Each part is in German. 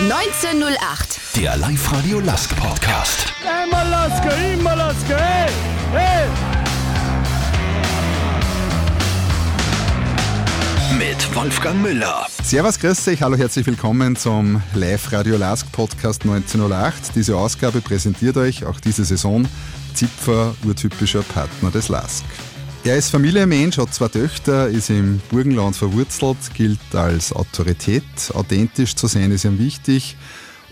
1908. Der Live-Radio Lask Podcast. Immer Laske, immer Laske, hey, hey. Mit Wolfgang Müller. Servus, grüß euch, hallo, herzlich willkommen zum Live-Radio Lask Podcast 1908. Diese Ausgabe präsentiert euch auch diese Saison Zipfer, urtypischer Partner des Lask. Er ist Familienmensch, hat zwei Töchter, ist im Burgenland verwurzelt, gilt als Autorität. Authentisch zu sein ist ihm wichtig.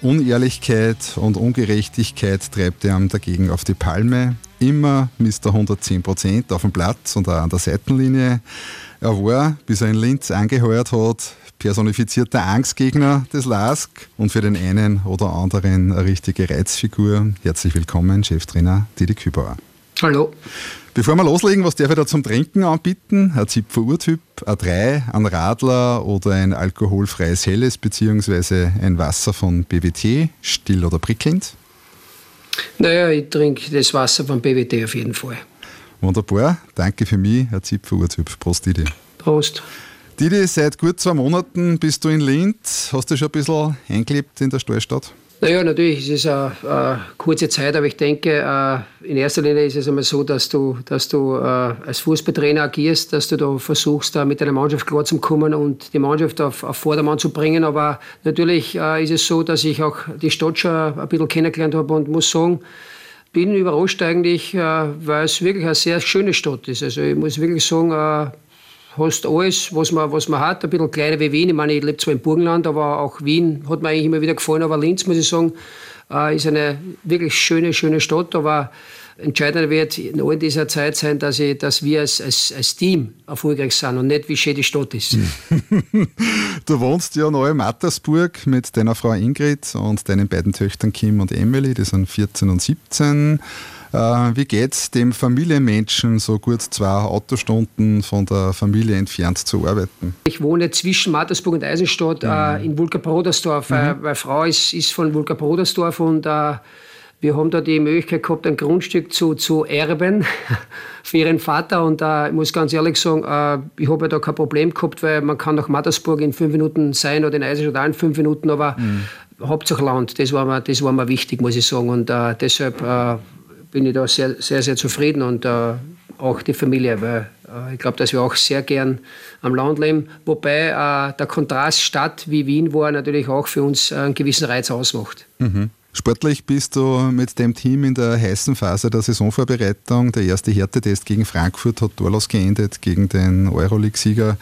Unehrlichkeit und Ungerechtigkeit treibt er ihm dagegen auf die Palme. Immer Mr. 110% auf dem Platz und auch an der Seitenlinie. Er war, bis er in Linz angeheuert hat, personifizierter Angstgegner des LASK und für den einen oder anderen eine richtige Reizfigur. Herzlich willkommen, Cheftrainer Didi Kübauer. Hallo. Bevor wir loslegen, was darf ich da zum Trinken anbieten? Ein Zipfer Urtyp, ein 3, ein Radler oder ein alkoholfreies Helles beziehungsweise ein Wasser von BWT, still oder prickelnd? Naja, ich trinke das Wasser von BWT auf jeden Fall. Wunderbar, danke für mich, ein Zipfer Urtyp. Prost, Didi. Prost. Didi, seit gut zwei Monaten bist du in Linz. Hast du schon ein bisschen eingelebt in der Stallstadt? Naja, natürlich ist es eine, kurze Zeit, aber ich denke, äh, in erster Linie ist es einmal so, dass du, dass du äh, als Fußballtrainer agierst, dass du da versuchst, mit deiner Mannschaft klarzukommen und die Mannschaft auf, auf Vordermann zu bringen. Aber natürlich äh, ist es so, dass ich auch die Stadt schon ein bisschen kennengelernt habe und muss sagen, bin überrascht eigentlich, weil es wirklich eine sehr schöne Stadt ist. Also ich muss wirklich sagen, hast alles, was man, was man hat, ein bisschen kleiner wie Wien. Ich meine, ich lebe zwar im Burgenland, aber auch Wien hat mir eigentlich immer wieder gefallen. Aber Linz, muss ich sagen, äh, ist eine wirklich schöne, schöne Stadt. Aber entscheidend wird in all dieser Zeit sein, dass, ich, dass wir als, als, als Team erfolgreich sind und nicht, wie schön die Stadt ist. du wohnst ja neu in Mattersburg mit deiner Frau Ingrid und deinen beiden Töchtern Kim und Emily, die sind 14 und 17. Äh, wie geht es dem Familienmenschen, so gut zwei Autostunden von der Familie entfernt zu arbeiten? Ich wohne zwischen Mattersburg und Eisenstadt mhm. äh, in Wulka-Brodersdorf. Mhm. Äh, meine Frau ist, ist von Wulka-Brodersdorf und wir haben da die Möglichkeit gehabt, ein Grundstück zu, zu erben für ihren Vater. Und äh, ich muss ganz ehrlich sagen, äh, ich habe ja da kein Problem gehabt, weil man kann nach Mattersburg in fünf Minuten sein oder in Eisenstadt auch in fünf Minuten, aber mhm. Hauptsache Land, das war, mir, das war mir wichtig, muss ich sagen. Und äh, deshalb bin ich da sehr, sehr, sehr zufrieden und äh, auch die Familie, weil äh, ich glaube, dass wir auch sehr gern am Land leben. Wobei äh, der Kontrast Stadt wie Wien war natürlich auch für uns einen gewissen Reiz ausmacht. Mhm. Sportlich bist du mit dem Team in der heißen Phase der Saisonvorbereitung. Der erste Härtetest gegen Frankfurt hat torlos geendet gegen den Euroleague-Sieger.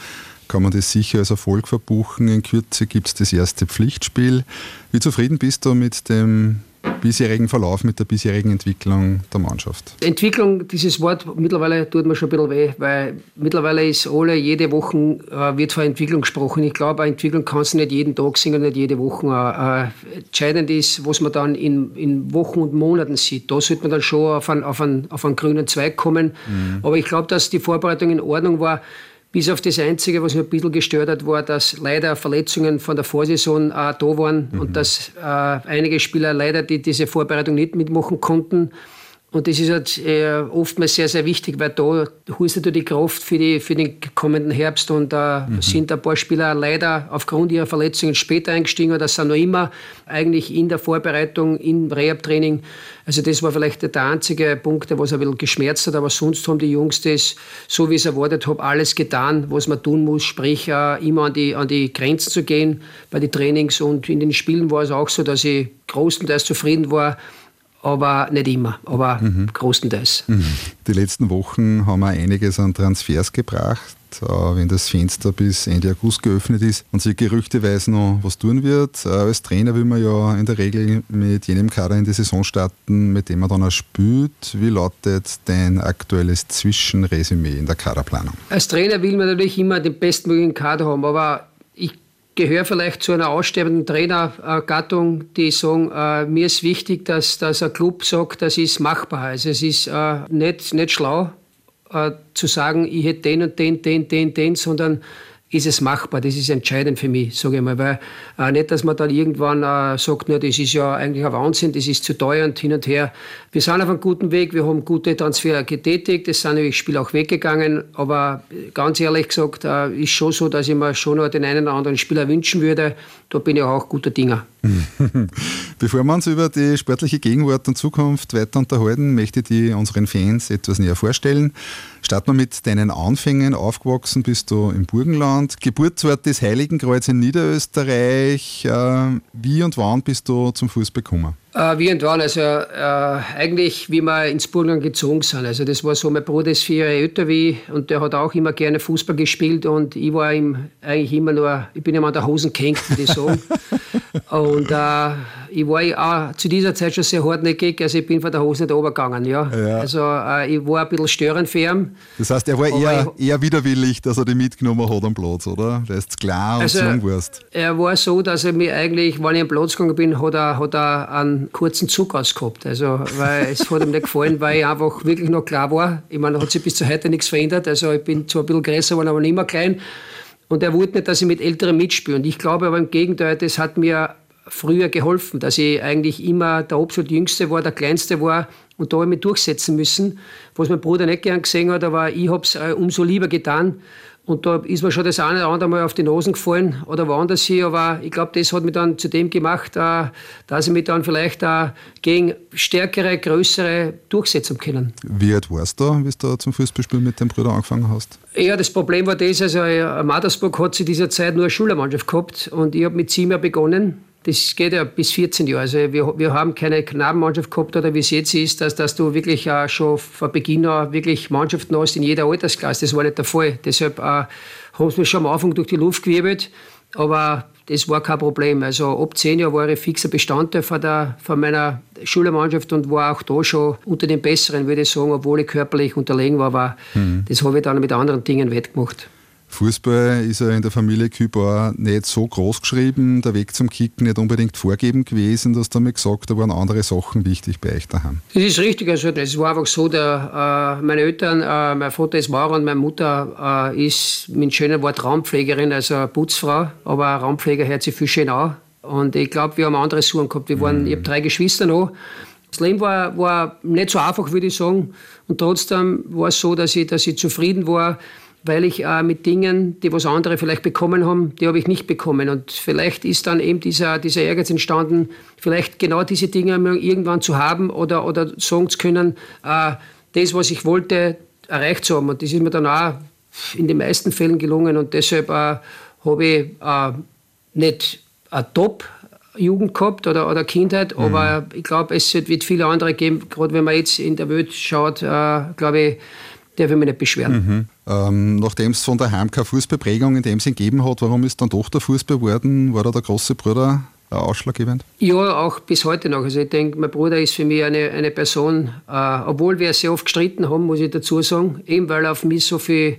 Kann man das sicher als Erfolg verbuchen. In Kürze gibt es das erste Pflichtspiel. Wie zufrieden bist du mit dem bisherigen Verlauf, mit der bisherigen Entwicklung der Mannschaft? Entwicklung, dieses Wort mittlerweile tut mir schon ein bisschen weh, weil mittlerweile ist alle, jede Woche äh, wird von Entwicklung gesprochen. Ich glaube, eine Entwicklung kannst du nicht jeden Tag sehen und nicht jede Woche. Äh, entscheidend ist, was man dann in, in Wochen und Monaten sieht. Da sollte man dann schon auf einen, auf einen, auf einen grünen Zweig kommen. Mhm. Aber ich glaube, dass die Vorbereitung in Ordnung war. Bis auf das Einzige, was mich ein bisschen gestört hat, war, dass leider Verletzungen von der Vorsaison äh, da waren mhm. und dass äh, einige Spieler leider die, diese Vorbereitung nicht mitmachen konnten. Und das ist halt äh, oftmals sehr, sehr wichtig, weil da holst du die Kraft für, die, für den kommenden Herbst. Und da äh, mhm. sind ein paar Spieler leider aufgrund ihrer Verletzungen später eingestiegen oder sind noch immer eigentlich in der Vorbereitung, im Rehab-Training. Also das war vielleicht der einzige Punkt, der was ein bisschen geschmerzt hat. Aber sonst haben die Jungs das, so wie ich es erwartet habe, alles getan, was man tun muss. Sprich, äh, immer an die, an die Grenzen zu gehen bei den Trainings. Und in den Spielen war es auch so, dass ich großenteils zufrieden war aber nicht immer, aber mhm. großenteils. Mhm. Die letzten Wochen haben wir einiges an Transfers gebracht. Äh, wenn das Fenster bis Ende August geöffnet ist und sich gerüchteweise noch was tun wird. Äh, als Trainer will man ja in der Regel mit jenem Kader in die Saison starten, mit dem man dann auch spielt. Wie lautet dein aktuelles Zwischenresümee in der Kaderplanung? Als Trainer will man natürlich immer den bestmöglichen Kader haben, aber ich gehöre vielleicht zu einer aussterbenden Trainergattung, die sagen, äh, mir ist wichtig, dass, dass ein Club sagt, das ist machbar. Also es ist äh, nicht, nicht schlau äh, zu sagen, ich hätte den und den, den, den, den, sondern ist es machbar. Das ist entscheidend für mich, sage ich mal. Weil äh, nicht, dass man dann irgendwann äh, sagt, na, das ist ja eigentlich ein Wahnsinn, das ist zu teuer und hin und her. Wir sind auf einem guten Weg, wir haben gute Transfer getätigt, es sind natürlich Spiele auch weggegangen, aber ganz ehrlich gesagt, äh, ist schon so, dass ich mir schon noch den einen oder anderen Spieler wünschen würde. Da bin ich auch guter Dinger. Bevor wir uns über die sportliche Gegenwart und Zukunft weiter unterhalten, möchte ich die unseren Fans etwas näher vorstellen. Starten wir mit deinen Anfängen. Aufgewachsen bist du im Burgenland, Geburtsort des Heiligenkreuz in Niederösterreich. Äh, wie und wann bist du zum Fußball gekommen? Äh, wie und wann? Also äh, eigentlich, wie wir ins Burgenland gezogen sind. Also das war so, mein Bruder ist vier Jahre älter wie ich und der hat auch immer gerne Fußball gespielt und ich war ihm eigentlich immer nur, ich bin immer an der Hosen gehängt, würde ich sagen. und äh, ich war auch zu dieser Zeit schon sehr hartnäckig, also ich bin von der Hose nicht runtergegangen. Ja. ja. Also äh, ich war ein bisschen störend für ihn. Das heißt, er war eher, ich, eher widerwillig, dass er dich mitgenommen hat am Platz, oder? Weil du klar und also, warst. Er war so, dass er mir eigentlich, wenn ich am Platz gegangen bin, hat er, hat er einen kurzen Zug ausgehabt. Also, weil es hat ihm nicht gefallen, weil ich einfach wirklich noch klar war. Ich meine, hat sich bis zu heute nichts verändert. Also ich bin zwar ein bisschen größer geworden, aber nicht mehr klein. Und er wollte nicht, dass ich mit Älteren mitspiele. Und ich glaube aber im Gegenteil, das hat mir früher geholfen, dass ich eigentlich immer der absolut Jüngste war, der Kleinste war und da habe ich mich durchsetzen müssen, was mein Bruder nicht gern gesehen hat, aber ich habe es äh, umso lieber getan, und da ist mir schon das eine oder andere Mal auf die Nosen gefallen oder woanders hier. Aber ich glaube, das hat mich dann zu dem gemacht, äh, dass ich mich dann vielleicht auch gegen stärkere, größere durchsetzen können. Wie alt warst du, wie du zum Fußballspielen mit dem Bruder angefangen hast? Ja, das Problem war das, also äh, Mattersburg hat zu dieser Zeit nur eine Schülermannschaft gehabt und ich habe mit sieben begonnen das geht ja bis 14 Jahre. Also wir, wir haben keine Knabenmannschaft gehabt oder wie es jetzt ist, dass, dass du wirklich äh, schon von Beginn an wirklich Mannschaften hast in jeder Altersklasse. Das war nicht der Fall. Deshalb äh, haben sie mich schon am Anfang durch die Luft gewirbelt. Aber das war kein Problem. Also ab zehn Jahren war ich fixer Bestandteil von, der, von meiner Schülermannschaft und war auch da schon unter den Besseren, würde ich sagen, obwohl ich körperlich unterlegen war. war mhm. Das habe ich dann mit anderen Dingen wettgemacht. Fußball ist ja in der Familie Kübauer nicht so groß geschrieben, der Weg zum Kicken nicht unbedingt vorgeben gewesen. Du hast damit gesagt, da waren andere Sachen wichtig bei euch daheim. Das ist richtig. Also es war einfach so, der, äh, meine Eltern, äh, mein Vater ist Maurer und meine Mutter äh, ist mit schönen Wort Raumpflegerin, also Putzfrau, aber Raumpfleger hört sich viel schön an. Und ich glaube, wir haben andere Suchen gehabt. Wir waren, mm. Ich habe drei Geschwister noch. Das Leben war, war nicht so einfach, würde ich sagen. Und trotzdem war es so, dass ich, dass ich zufrieden war weil ich äh, mit Dingen, die was andere vielleicht bekommen haben, die habe ich nicht bekommen. Und vielleicht ist dann eben dieser, dieser Ehrgeiz entstanden, vielleicht genau diese Dinge irgendwann zu haben oder, oder sagen zu können, äh, das, was ich wollte, erreicht zu haben. Und das ist mir dann auch in den meisten Fällen gelungen. Und deshalb äh, habe ich äh, nicht eine Top-Jugend gehabt oder, oder Kindheit, mhm. aber ich glaube, es wird viele andere geben, gerade wenn man jetzt in der Welt schaut, äh, glaube ich, der will mich nicht beschweren. Mhm. Ähm, Nachdem es von daheim keine Fußballprägung in dem Sinn gegeben hat, warum ist dann doch der Fußball geworden? War da der große Bruder ausschlaggebend? Ja, auch bis heute noch. Also ich denke, mein Bruder ist für mich eine, eine Person, äh, obwohl wir sehr oft gestritten haben, muss ich dazu sagen, eben weil er auf mich so viel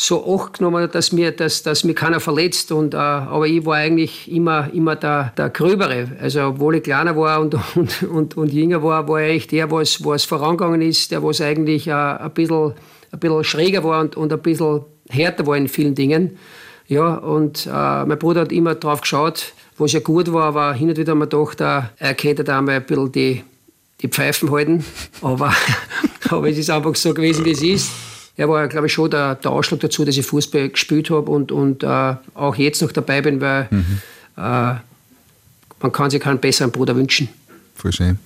so Acht genommen dass mir, dass, dass mir keiner verletzt. Und, äh, aber ich war eigentlich immer, immer der, der Gröbere. Also obwohl ich kleiner war und, und, und, und jünger war, war ich eigentlich der, was, was vorangegangen ist, der was eigentlich äh, ein bisschen ein bisschen schräger war und, und ein bisschen härter war in vielen Dingen. Ja, und äh, mein Bruder hat immer drauf geschaut, was ja gut war, aber hin und wieder haben wir gedacht, er könnte da mal ein bisschen die, die Pfeifen halten. Aber, aber es ist einfach so gewesen, wie es ist. Er war, glaube ich, schon der, der Ausschlag dazu, dass ich Fußball gespielt habe und, und äh, auch jetzt noch dabei bin, weil mhm. äh, man kann sich keinen besseren Bruder wünschen. Voll schön.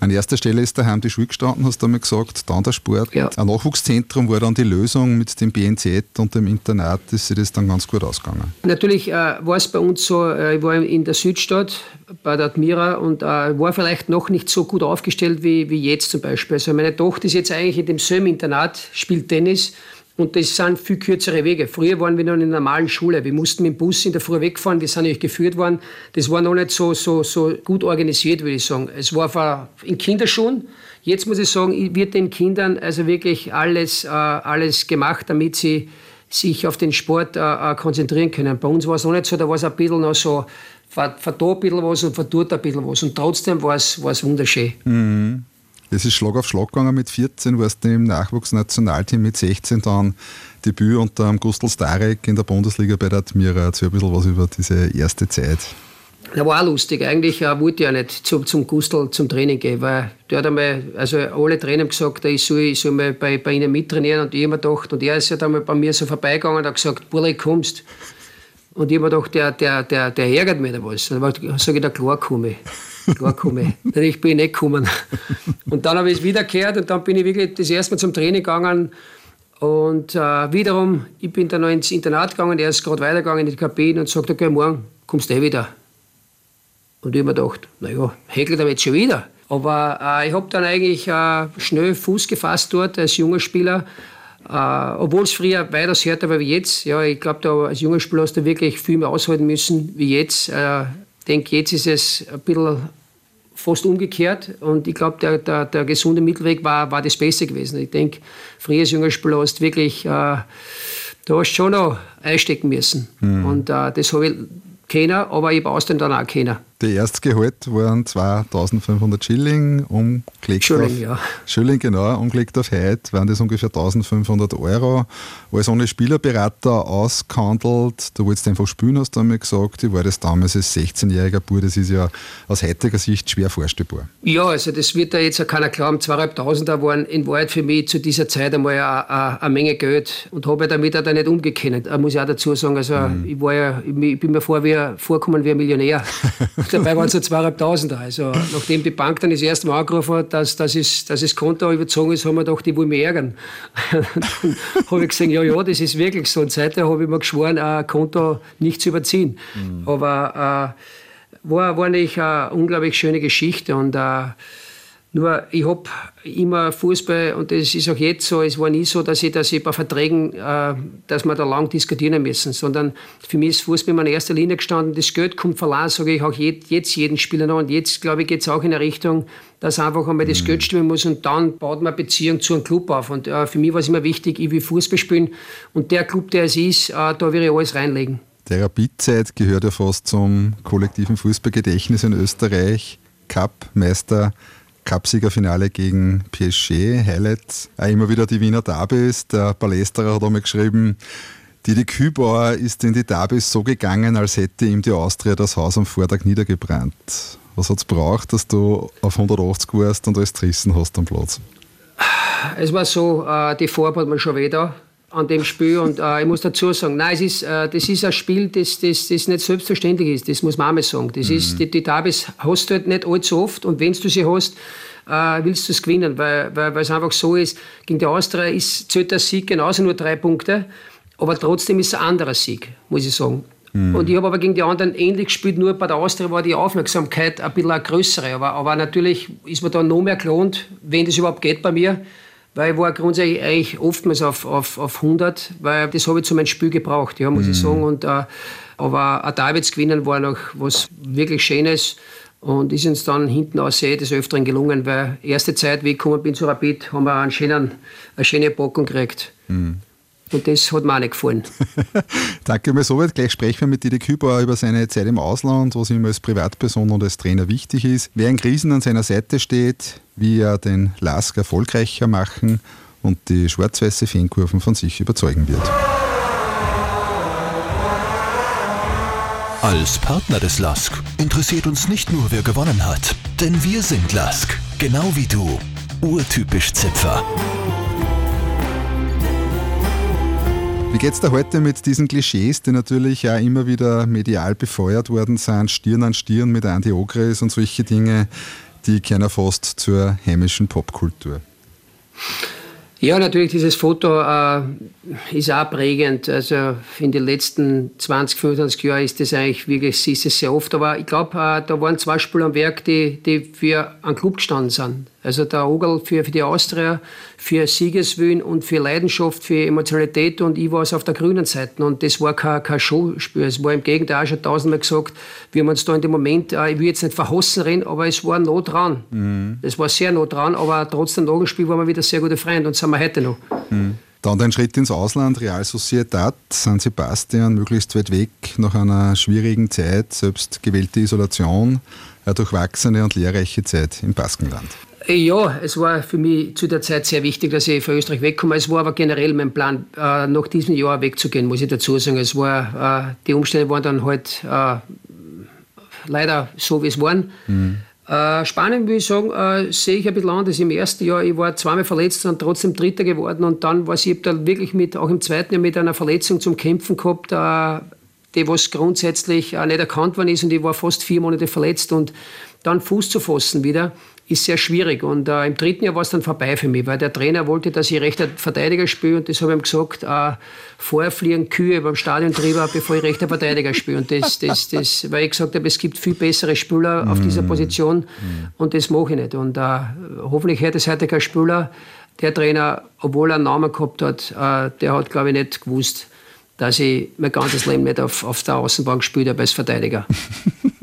An erster Stelle ist daheim die Schule gestanden, hast du einmal gesagt, dann der Sport. Ja. Ein Nachwuchszentrum war dann die Lösung mit dem BNZ und dem Internat, ist sich das dann ganz gut ausgegangen? Natürlich äh, war es bei uns so, äh, ich war in der Südstadt bei der Admira und äh, war vielleicht noch nicht so gut aufgestellt wie, wie jetzt zum Beispiel. Also meine Tochter ist jetzt eigentlich in dem Söm-Internat, spielt Tennis und das sind viel kürzere Wege. Früher waren wir noch in einer normalen Schule. Wir mussten mit dem Bus in der Früh wegfahren. Wir sind nicht geführt worden. Das war noch nicht so, so, so gut organisiert, würde ich sagen. Es war in Kinderschuhen. Jetzt muss ich sagen, wird den Kindern also wirklich alles, äh, alles gemacht, damit sie sich auf den Sport äh, äh konzentrieren können. Bei uns war es noch nicht so, da war es ein bisschen noch so, da ein bisschen was und von dort ein bisschen was. Und trotzdem war es, war es wunderschön. Mhm. Es ist Schlag auf Schlag gegangen. Mit 14 warst du im Nachwuchsnationalteam, mit 16 dann Debüt unter Gustl Starek in der Bundesliga bei der Admira. Erzähl ein bisschen was über diese erste Zeit. Das war auch lustig. Eigentlich äh, wollte ich ja nicht zum, zum Gustl zum Training gehen, weil der hat einmal, also alle Trainer gesagt, ich soll, ich soll mal bei, bei ihnen mittrainieren und ich habe mir gedacht, und er ist ja dann mal bei mir so vorbeigegangen und hat gesagt, Burli, kommst. Und ich habe mir gedacht, der, der, der, der ärgert mich da was. Dann sage ich, da klar komme ich. Klar komme ich. ich bin nicht gekommen. Und dann habe ich es wieder gehört und dann bin ich wirklich das erste Mal zum Training gegangen. Und äh, wiederum, ich bin dann noch ins Internat gegangen, er ist gerade weitergegangen in die Kabine und sagt, okay, morgen kommst du eh wieder. Und ich habe mir gedacht, naja, häkelt er jetzt schon wieder. Aber äh, ich habe dann eigentlich äh, schnell Fuß gefasst dort als junger Spieler. Äh, Obwohl es früher weitaus härter war wie jetzt. Ja, ich glaube, als junger Spieler hast du wirklich viel mehr aushalten müssen wie jetzt. Äh, ich denke, jetzt ist es ein bisschen fast umgekehrt. Und ich glaube, der, der, der, gesunde Mittelweg war, war das Beste gewesen. Ich denke, früher als junger Spieler hast wirklich, äh, da hast schon noch einstecken müssen. Mhm. Und äh, das habe ich keiner, aber ich baue es dann auch keiner. Die Erstgehalt waren 2500 Schilling, umgelegt Schilling, auf, ja. Schilling, genau, umgelegt auf heute waren das ungefähr 1500 Euro. Als ohne Spielerberater ausgehandelt, da wolltest du einfach spielen, hast du einmal gesagt. Ich war das damals als 16-jähriger Bub, das ist ja aus heutiger Sicht schwer vorstellbar. Ja, also das wird da jetzt auch keiner glauben. 2500 waren in Wahrheit für mich zu dieser Zeit einmal eine, eine Menge Geld und habe damit auch nicht umgekannt, muss ich auch dazu sagen. Also mhm. ich, war ja, ich bin mir vor wie, vorgekommen wie ein Millionär. Dabei waren es so zweieinhalbtausend. Also, nachdem die Bank dann das erste Mal angerufen hat, dass, dass, es, dass das Konto überzogen ist, haben wir gedacht, die wollen mich ärgern. dann habe ich gesagt, ja, ja, das ist wirklich so. Und seitdem habe ich mir geschworen, ein Konto nicht zu überziehen. Mhm. Aber äh, war, war eine unglaublich schöne Geschichte. Und äh, nur ich habe immer Fußball, und das ist auch jetzt so, es war nie so, dass ich, dass ich bei Verträgen, äh, dass wir da lang diskutieren müssen, sondern für mich ist Fußball immer in erster Linie gestanden, das Geld kommt verlassen, sage ich auch jetzt jeden Spieler noch. Und jetzt, glaube ich, geht es auch in eine Richtung, dass einfach einmal das mhm. Geld stimmen muss und dann baut man eine Beziehung zu einem Club auf. Und äh, für mich war es immer wichtig, ich will Fußball spielen und der Club, der es ist, äh, da will ich alles reinlegen. Therapiezeit gehört ja fast zum kollektiven Fußballgedächtnis in Österreich. Cup, Meister, Cupsiegerfinale gegen PSG, Highlights, auch immer wieder die Wiener Derbys. Der Palästerer hat einmal geschrieben, Didi Kübauer ist in die Derbys so gegangen, als hätte ihm die Austria das Haus am Vortag niedergebrannt. Was hat es braucht, dass du auf 180 warst und alles Trissen hast am Platz? Es war so, äh, die Farbe hat man schon wieder an dem Spiel. Und äh, ich muss dazu sagen, nein, es ist, äh, das ist ein Spiel, das, das, das nicht selbstverständlich ist. Das muss man auch mal sagen. Das mhm. ist, die, die Derbys hast du halt nicht allzu oft. Und wenn du sie hast, äh, willst du es gewinnen. Weil, weil, weil es einfach so ist, gegen die Austria ist, zählt der Sieg genauso nur drei Punkte. Aber trotzdem ist es ein anderer Sieg, muss ich sagen. Mhm. Und ich habe aber gegen die anderen ähnlich gespielt, nur bei der Austria war die Aufmerksamkeit ein bisschen eine größere. Aber, aber natürlich ist mir da noch mehr gelohnt, wenn das überhaupt geht bei mir, weil ich war grundsätzlich eigentlich oftmals auf, auf, auf 100, weil das habe ich zu meinem Spiel gebraucht, ja, muss mhm. ich sagen. Und, äh, aber ein Davids gewinnen war noch was wirklich Schönes und ist uns dann hinten aus See des Öfteren gelungen, weil erste Zeit, wie ich gekommen bin zu Rapid, haben wir einen schönen, eine schöne Packung gekriegt. Mhm. Und das hat mir auch nicht gefallen. Danke mal so weit. Gleich sprechen wir mit Didi Küber über seine Zeit im Ausland, was ihm als Privatperson und als Trainer wichtig ist, wer in Krisen an seiner Seite steht, wie er den Lask erfolgreicher machen und die schwarz-weiße Fankurven von sich überzeugen wird. Als Partner des LASK interessiert uns nicht nur, wer gewonnen hat, denn wir sind LASK, genau wie du. Urtypisch Zipfer. Wie geht's da heute mit diesen Klischees, die natürlich ja immer wieder medial befeuert worden sind, Stirn an Stirn mit Andy Ogres und solche Dinge, die kennen fast zur heimischen Popkultur? Ja, natürlich, dieses Foto äh, ist auch prägend. Also in den letzten 20, 25 Jahren ist das eigentlich wirklich, siehst es sehr oft. Aber ich glaube, äh, da waren zwei Spieler am Werk, die, die für einen Club gestanden sind. Also der Ogel für, für die Austria, für Siegeswillen und für Leidenschaft, für Emotionalität und ich war es auf der grünen Seite. Und das war kein, kein Showspiel. Es war im Gegenteil auch schon tausendmal gesagt, wir haben uns da in dem Moment, äh, ich will jetzt nicht verhassen reden, aber es war nah dran. Mhm. Es war sehr nah dran, aber trotzdem nach dem Spiel waren wir wieder sehr gute Freunde und sind wir heute noch. Mhm. Dann dein Schritt ins Ausland, Real Sociedad, San Sebastian, möglichst weit weg, nach einer schwierigen Zeit, selbst gewählte Isolation, eine durchwachsene und lehrreiche Zeit im Baskenland. Ja, es war für mich zu der Zeit sehr wichtig, dass ich von Österreich wegkomme. Es war aber generell mein Plan, äh, nach diesem Jahr wegzugehen, muss ich dazu sagen. Es war, äh, die Umstände waren dann halt äh, leider so, wie es waren. Mhm. Äh, Spanien, würde ich sagen, äh, sehe ich ein bisschen anders. Im ersten Jahr, ich war zweimal verletzt und trotzdem Dritter geworden. Und dann war ich da wirklich mit, auch im zweiten Jahr mit einer Verletzung zum Kämpfen gehabt. Äh, die was grundsätzlich nicht erkannt worden ist und ich war fast vier Monate verletzt und dann Fuß zu fassen wieder, ist sehr schwierig. Und äh, im dritten Jahr war es dann vorbei für mich, weil der Trainer wollte, dass ich rechter Verteidiger spiele und das habe ich ihm gesagt, äh, vorher fliegen Kühe beim Stadion drüber, bevor ich rechter Verteidiger spiele. Und das, das, das, weil ich gesagt habe, es gibt viel bessere Spieler auf dieser mm. Position und das mache ich nicht. Und äh, hoffentlich hört es heute kein Spieler. Der Trainer, obwohl er einen Namen gehabt hat, äh, der hat, glaube ich, nicht gewusst, dass ich mein ganzes Leben nicht auf, auf der Außenbank gespielt habe als Verteidiger.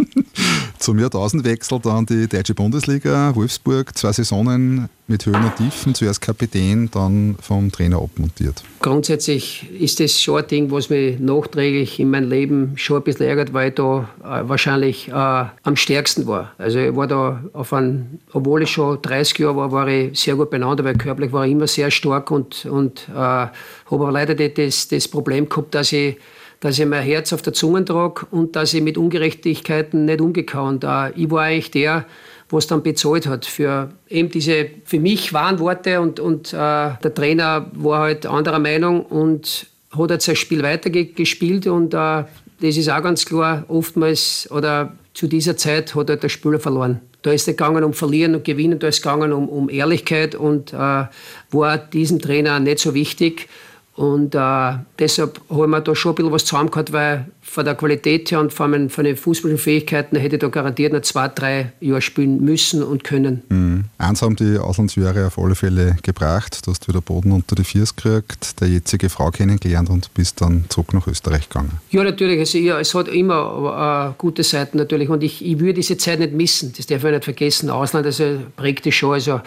Zum Jahrtausendwechsel dann die Deutsche Bundesliga, Wolfsburg, zwei Saisonen mit Höhen und Tiefen, zuerst Kapitän, dann vom Trainer abmontiert. Grundsätzlich ist das schon ein Ding, was mich nachträglich in meinem Leben schon ein bisschen ärgert, weil ich da äh, wahrscheinlich äh, am stärksten war. Also ich war da auf ein, obwohl ich schon 30 Jahre war, war ich sehr gut beieinander, weil körperlich war ich immer sehr stark und, und äh, habe aber leider das, das Problem gehabt, dass ich dass ich mein Herz auf der Zunge trage und dass ich mit Ungerechtigkeiten nicht umgehauen. Da ich war eigentlich der, was dann bezahlt hat für eben diese für mich wahren Worte und, und äh, der Trainer war halt anderer Meinung und hat jetzt sein Spiel weitergespielt und äh, das ist auch ganz klar, oftmals oder zu dieser Zeit hat halt der Spieler verloren. Da ist es gegangen um Verlieren und Gewinnen, da ist es gegangen um, um Ehrlichkeit und äh, war diesem Trainer nicht so wichtig. Und äh, deshalb haben wir da schon ein bisschen was zusammengehört, weil von der Qualität her und von, meinen, von den fußballischen Fähigkeiten hätte ich da garantiert noch zwei, drei Jahre spielen müssen und können. Mhm. Eins haben die Auslandsjahre auf alle Fälle gebracht. Du hast wieder Boden unter die Füße gekriegt, der jetzige Frau kennengelernt und bist dann zurück nach Österreich gegangen. Ja, natürlich. Also, ja, es hat immer äh, gute Seiten natürlich und ich, ich würde diese Zeit nicht missen. Das darf ich nicht vergessen. Ausland also, prägt es schon. Also,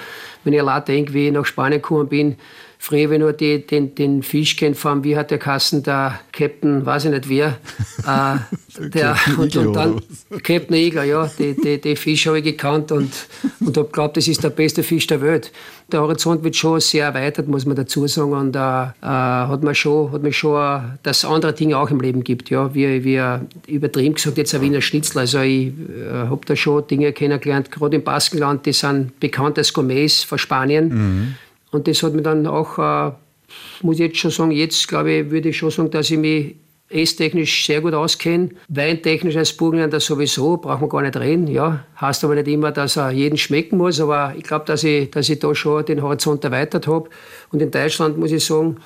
wenn ich allein denke, wie ich nach Spanien gekommen bin, Früher, wenn wir die, den, den Fisch kennt, von wie hat der Kassen, der Captain, weiß ich nicht wer, äh, der, und, und, dann Captain Igler, ja, die, die, die Fisch habe ich gekannt und, und habe geglaubt, das ist der beste Fisch der Welt. Der Horizont wird schon sehr erweitert, muss man dazu sagen, und äh, äh hat man schon, hat mich schon, dass es andere Dinge auch im Leben gibt, ja, wie, wie übertrieben gesagt, jetzt ein Wiener Schnitzel, also ich äh, habe da schon Dinge kennengelernt, gerade im Baskenland, die sind bekannt als Gourmets von Spanien. Mhm und das hat mir dann auch, äh, muss ich jetzt schon sagen, jetzt glaube ich, würde ich schon sagen, dass ich mich esstechnisch sehr gut auskenne. Weintechnisch als Burgenländer sowieso, braucht man gar nicht reden. Ja, heißt aber nicht immer, dass er jeden schmecken muss, aber ich glaube, dass ich, dass ich da schon den Horizont erweitert habe. Und in Deutschland muss ich sagen,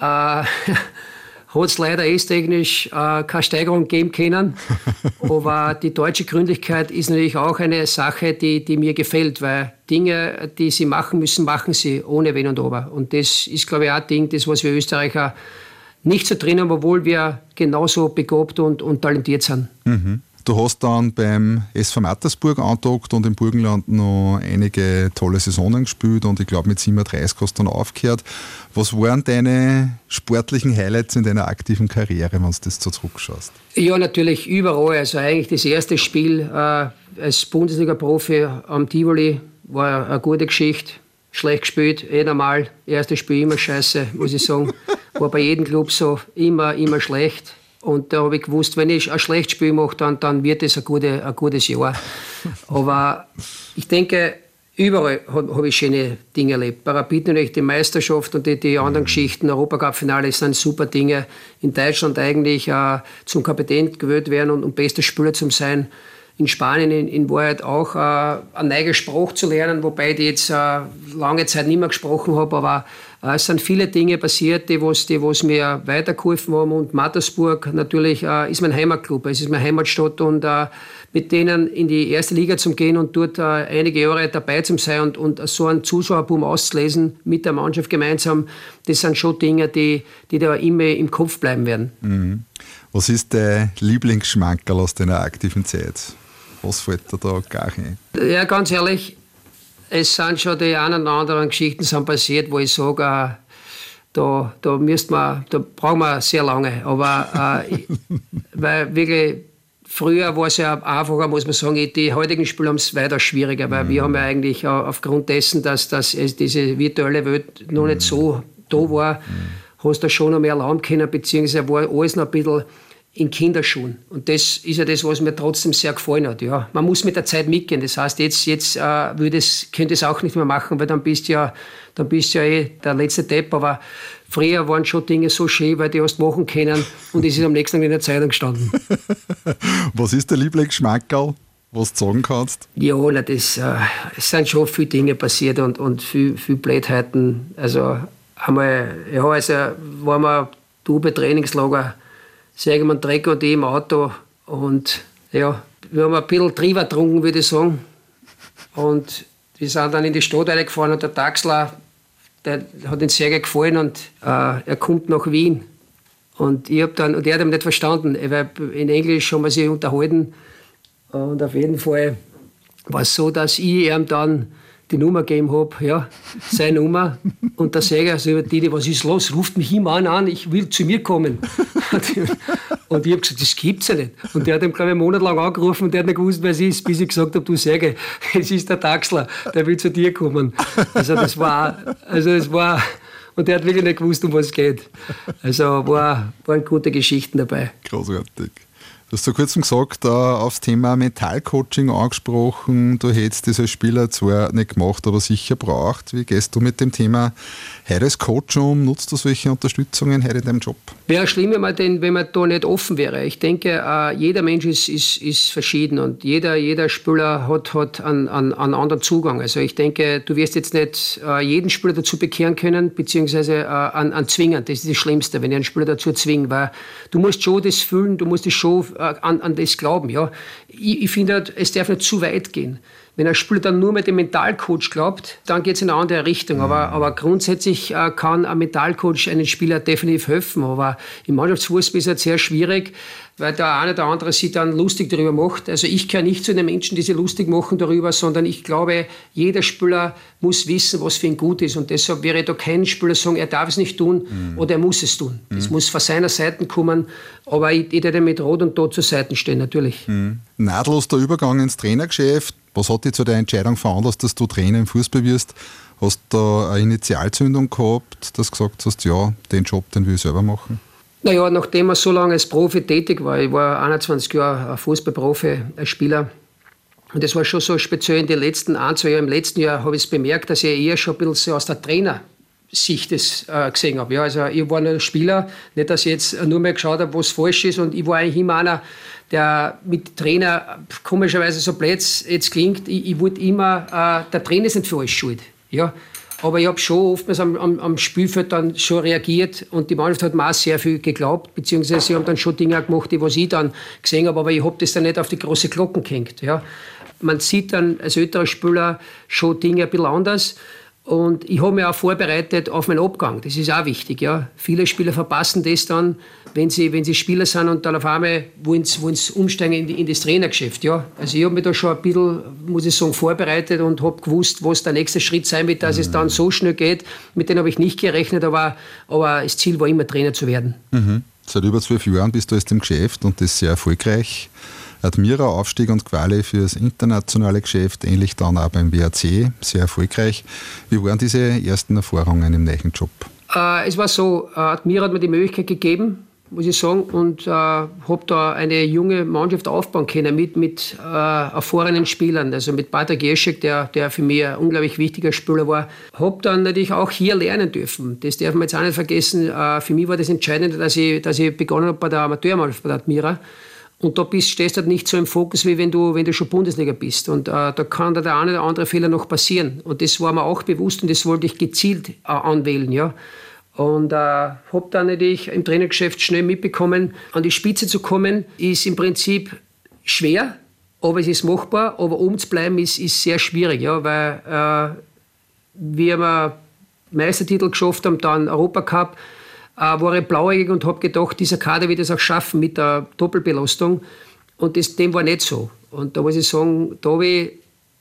äh, hat es leider esstechnisch äh, keine Steigerung geben können. Aber die deutsche Gründlichkeit ist natürlich auch eine Sache, die, die mir gefällt, weil Dinge, die sie machen müssen, machen sie ohne Wenn und Aber. Und das ist, glaube ich, auch ein Ding, das, was wir Österreicher nicht so drin haben, obwohl wir genauso begabt und, und talentiert sind. Mhm. Du hast dann beim SV Mattersburg antockt und im Burgenland noch einige tolle Saisonen gespielt und ich glaube mit 37 hast du dann aufgehört. Was waren deine sportlichen Highlights in deiner aktiven Karriere, wenn du das so zurückschaust? Ja, natürlich überall. Also eigentlich das erste Spiel äh, als Bundesliga-Profi am Tivoli war eine gute Geschichte. Schlecht gespielt, eh normal. Erstes Spiel immer scheiße, muss ich sagen. War bei jedem Club so, immer, immer schlecht. Und da habe ich gewusst, wenn ich ein schlechtes Spiel mache, dann, dann wird es ein, gute, ein gutes Jahr. Aber ich denke, überall habe ich schöne Dinge erlebt. Bei Rapid natürlich die Meisterschaft und die, die anderen mhm. Geschichten, Europacup-Finale sind super Dinge. In Deutschland eigentlich äh, zum Kapitän gewählt werden und, und bester Spieler zu sein in Spanien in, in Wahrheit auch äh, eine neue Sprache zu lernen, wobei ich jetzt äh, lange Zeit nicht mehr gesprochen habe, aber es sind viele Dinge passiert, die, was, die was mir weitergeholfen haben und Mattersburg natürlich äh, ist mein Heimatclub, es ist meine Heimatstadt und äh, mit denen in die erste Liga zu gehen und dort äh, einige Jahre dabei zu sein und, und so einen Zuschauerboom auszulesen mit der Mannschaft gemeinsam, das sind schon Dinge, die, die da immer im Kopf bleiben werden. Mhm. Was ist dein Lieblingsschmankerl aus deiner aktiven Zeit? Was fällt dir da gar nicht? Ja, ganz ehrlich, es sind schon die einen oder anderen Geschichten sind passiert, wo ich sage, äh, da, da, man, da brauchen wir sehr lange. Aber äh, weil wirklich, früher war es ja einfacher, muss man sagen, die heutigen Spiele haben es weiter schwieriger, weil mhm. wir haben ja eigentlich aufgrund dessen, dass, dass diese virtuelle Welt noch nicht so da war, mhm. hast du schon noch mehr erlauben können, beziehungsweise war alles noch ein bisschen in Kinderschuhen. Und das ist ja das, was mir trotzdem sehr gefallen hat. Ja. Man muss mit der Zeit mitgehen. Das heißt, jetzt, jetzt äh, würde es, könnte es auch nicht mehr machen, weil dann bist du ja, dann bist ja eh der letzte Depp. Aber früher waren schon Dinge so schön, weil die hast machen können und es ist am nächsten Tag in der Zeitung gestanden. was ist der Lieblingsschmackerl? was du sagen kannst? Ja, na, das, äh, es sind schon viele Dinge passiert und, und viel, viel Blödheiten. Also einmal, ja, also waren wir du sagen wir Dreck und ich im Auto und ja, wir haben ein bisschen Triva getrunken, würde ich sagen. Und wir sind dann in die Stadt reingefahren und der Taxler, der hat ihn sehr gefallen und äh, er kommt nach Wien. Und ich habe dann, und er hat ihn nicht verstanden, weil in Englisch haben wir sich unterhalten. Und auf jeden Fall war es so, dass ich ihm dann die Nummer gegeben habe, ja, seine Nummer. Und der Säger, also Didi, was ist los? Ruft mich immer an, an, ich will zu mir kommen. und ich habe gesagt, das gibt's ja nicht. Und der hat ihm, glaube ich, einen Monat lang angerufen und der hat nicht gewusst, wer es ist, bis ich gesagt habe, du Säge, es ist der Taxler, der will zu dir kommen. Also das war, also es war, und der hat wirklich nicht gewusst, um was es geht. Also war, waren gute Geschichten dabei. Großartig. Du hast vor kurzem gesagt, uh, aufs Thema Mentalcoaching angesprochen. Du hättest als Spieler zwar nicht gemacht, aber sicher braucht. Wie gehst du mit dem Thema heute als Coach um? Nutzt du solche Unterstützungen heute in deinem Job? Wäre schlimm, wenn denn, wenn man da nicht offen wäre. Ich denke, uh, jeder Mensch ist, ist, ist verschieden und jeder, jeder Spieler hat, hat einen, einen, einen anderen Zugang. Also ich denke, du wirst jetzt nicht uh, jeden Spieler dazu bekehren können, beziehungsweise an, an zwingen. Das ist das Schlimmste, wenn ich einen Spieler dazu zwinge, weil du musst schon das fühlen, du musst schon äh, an, an das glauben. Ja. Ich, ich finde, halt, es darf nicht zu weit gehen. Wenn ein Spieler dann nur mit dem Mentalcoach glaubt, dann geht es in eine andere Richtung. Aber, mhm. aber grundsätzlich äh, kann ein Mentalcoach einem Spieler definitiv helfen. Aber im Mannschaftsfußball ist es halt sehr schwierig, weil der eine oder andere sich dann lustig darüber macht. Also ich gehöre nicht zu den Menschen, die sich lustig machen darüber, sondern ich glaube, jeder Spieler muss wissen, was für ihn gut ist. Und deshalb wäre da kein Spieler sagen, er darf es nicht tun mhm. oder er muss es tun. Mhm. Das muss von seiner Seite kommen. Aber ich, ich werde mit Rot und Tod zur Seite stehen, natürlich. Mhm. Nahtlos der Übergang ins Trainergeschäft was hat dich zu der Entscheidung veranlasst, dass du Trainer im Fußball wirst? Hast du da eine Initialzündung gehabt, dass du gesagt hast, ja, den Job, den will ich selber machen? Naja, nachdem ich so lange als Profi tätig war, ich war 21 Jahre ein Fußballprofi, als Spieler, und das war schon so speziell in den letzten ein, zwei Jahren. Im letzten Jahr habe ich es bemerkt, dass ich eher schon ein bisschen aus der Trainersicht das äh, gesehen habe. Ja, also ich war nur Spieler, nicht, dass ich jetzt nur mehr geschaut habe, was falsch ist. Und ich war eigentlich immer einer, der mit Trainer komischerweise so blöd jetzt klingt, ich, ich wollte immer, äh, der Trainer ist nicht für alles schuld. Ja? Aber ich habe schon oftmals am, am, am, Spielfeld dann schon reagiert und die Mannschaft hat mir auch sehr viel geglaubt, beziehungsweise sie haben dann schon Dinge gemacht, die was ich dann gesehen habe, aber ich habe das dann nicht auf die große Glocken gehängt. Ja? Man sieht dann als älterer Spieler schon Dinge ein bisschen anders. Und ich habe mich auch vorbereitet auf meinen Abgang. Das ist auch wichtig. Ja. Viele Spieler verpassen das dann, wenn sie, wenn sie Spieler sind und dann auf einmal wollen sie, wollen sie umsteigen in, in das Trainergeschäft. Ja. Also ich habe mich da schon ein bisschen, muss ich sagen, vorbereitet und habe gewusst, was der nächste Schritt sein wird, dass mhm. es dann so schnell geht. Mit denen habe ich nicht gerechnet, aber, aber das Ziel war immer, Trainer zu werden. Mhm. Seit über zwölf Jahren bist du jetzt im Geschäft und das sehr erfolgreich. Admira Aufstieg und Quali fürs internationale Geschäft, ähnlich dann auch beim WAC, sehr erfolgreich. Wie waren diese ersten Erfahrungen im neuen Job? Äh, es war so, äh, Admira hat mir die Möglichkeit gegeben, muss ich sagen, und äh, habe da eine junge Mannschaft aufbauen können mit, mit äh, erfahrenen Spielern, also mit Patrick Jeschek, der, der für mich ein unglaublich wichtiger Spieler war. Habe dann natürlich auch hier lernen dürfen. Das darf man jetzt auch nicht vergessen. Äh, für mich war das Entscheidende, dass ich, dass ich begonnen habe bei der Amateurmannschaft, bei der Admira. Und da bist, stehst du halt nicht so im Fokus, wie wenn du, wenn du schon Bundesliga bist. Und äh, da kann da der eine oder andere Fehler noch passieren. Und das war mir auch bewusst und das wollte ich gezielt äh, anwählen. Ja. Und äh, habe dann natürlich im Trainergeschäft schnell mitbekommen, an die Spitze zu kommen, ist im Prinzip schwer, aber es ist machbar. Aber oben zu bleiben ist, ist sehr schwierig, ja, weil äh, wir Meistertitel geschafft haben, dann Europacup, äh, war ich blauäugig und habe gedacht, dieser Kader wird es auch schaffen mit der Doppelbelastung. Und das, dem war nicht so. Und da muss ich sagen, da habe ich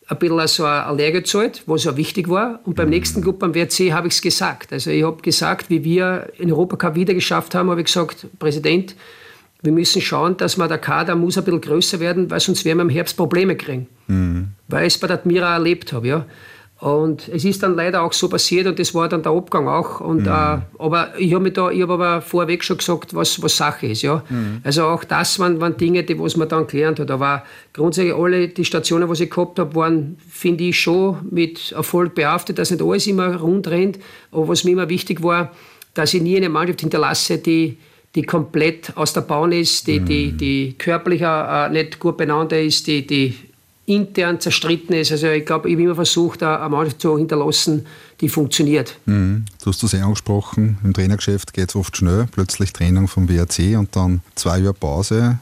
ein bisschen also eine Lehre gezahlt, was auch wichtig war. Und beim nächsten Club beim WRC habe ich es gesagt. Also ich habe gesagt, wie wir in Europacup wieder geschafft haben, habe ich gesagt, Präsident, wir müssen schauen, dass man der Kader muss ein bisschen größer werden, weil sonst werden wir im Herbst Probleme kriegen. Mhm. Weil ich es bei der Admira erlebt habe. Ja. Und es ist dann leider auch so passiert und das war dann der Abgang auch. Und, mhm. äh, aber ich habe da, ich hab aber vorweg schon gesagt, was, was Sache ist. Ja? Mhm. Also auch das waren, waren Dinge, die was man dann gelernt hat. Aber grundsätzlich alle die Stationen, was ich gehabt habe, waren, finde ich, schon mit Erfolg behaftet, dass nicht alles immer rund rennt. Aber was mir immer wichtig war, dass ich nie eine Mannschaft hinterlasse, die, die komplett aus der Bahn ist, die, mhm. die, die körperlich äh, nicht gut beieinander ist, die, die intern zerstritten ist. Also ich glaube, ich habe immer versucht, eine Mannschaft zu hinterlassen, die funktioniert. Mhm. Du hast das eh angesprochen, im Trainergeschäft geht es oft schnell, plötzlich Training vom WRC und dann zwei Jahre Pause.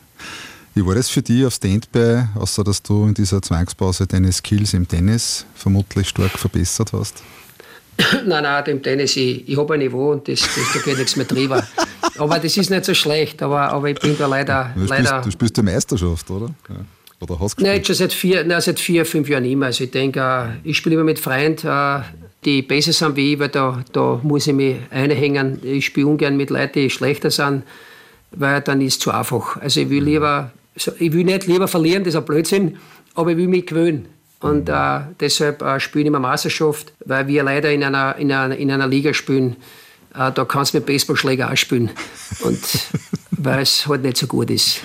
Wie war das für dich auf Standby, außer dass du in dieser Zwangspause deine Skills im Tennis vermutlich stark verbessert hast? nein, nein, im Tennis, ich, ich habe ein Niveau und das, das, da geht nichts mehr drüber. Aber das ist nicht so schlecht, aber, aber ich bin da leider... Du, leider spielst, du spielst die Meisterschaft, oder? Ja. Oder hast du Nein, schon seit vier, nein, seit vier, fünf Jahren immer. Also ich denke, äh, ich spiele immer mit Freunden, äh, die besser sind wie ich, weil da, da muss ich mich einhängen. Ich spiele ungern mit Leuten, die schlechter sind, weil dann ist es zu einfach. Also ich will mhm. lieber, ich will nicht lieber verlieren, das ist ein Blödsinn, aber ich will mich gewöhnen. Und äh, deshalb äh, spiele ich immer Meisterschaft, weil wir leider in einer, in einer, in einer Liga spielen, äh, da kannst du mit Baseballschläger auch spielen. Und weil es halt nicht so gut ist.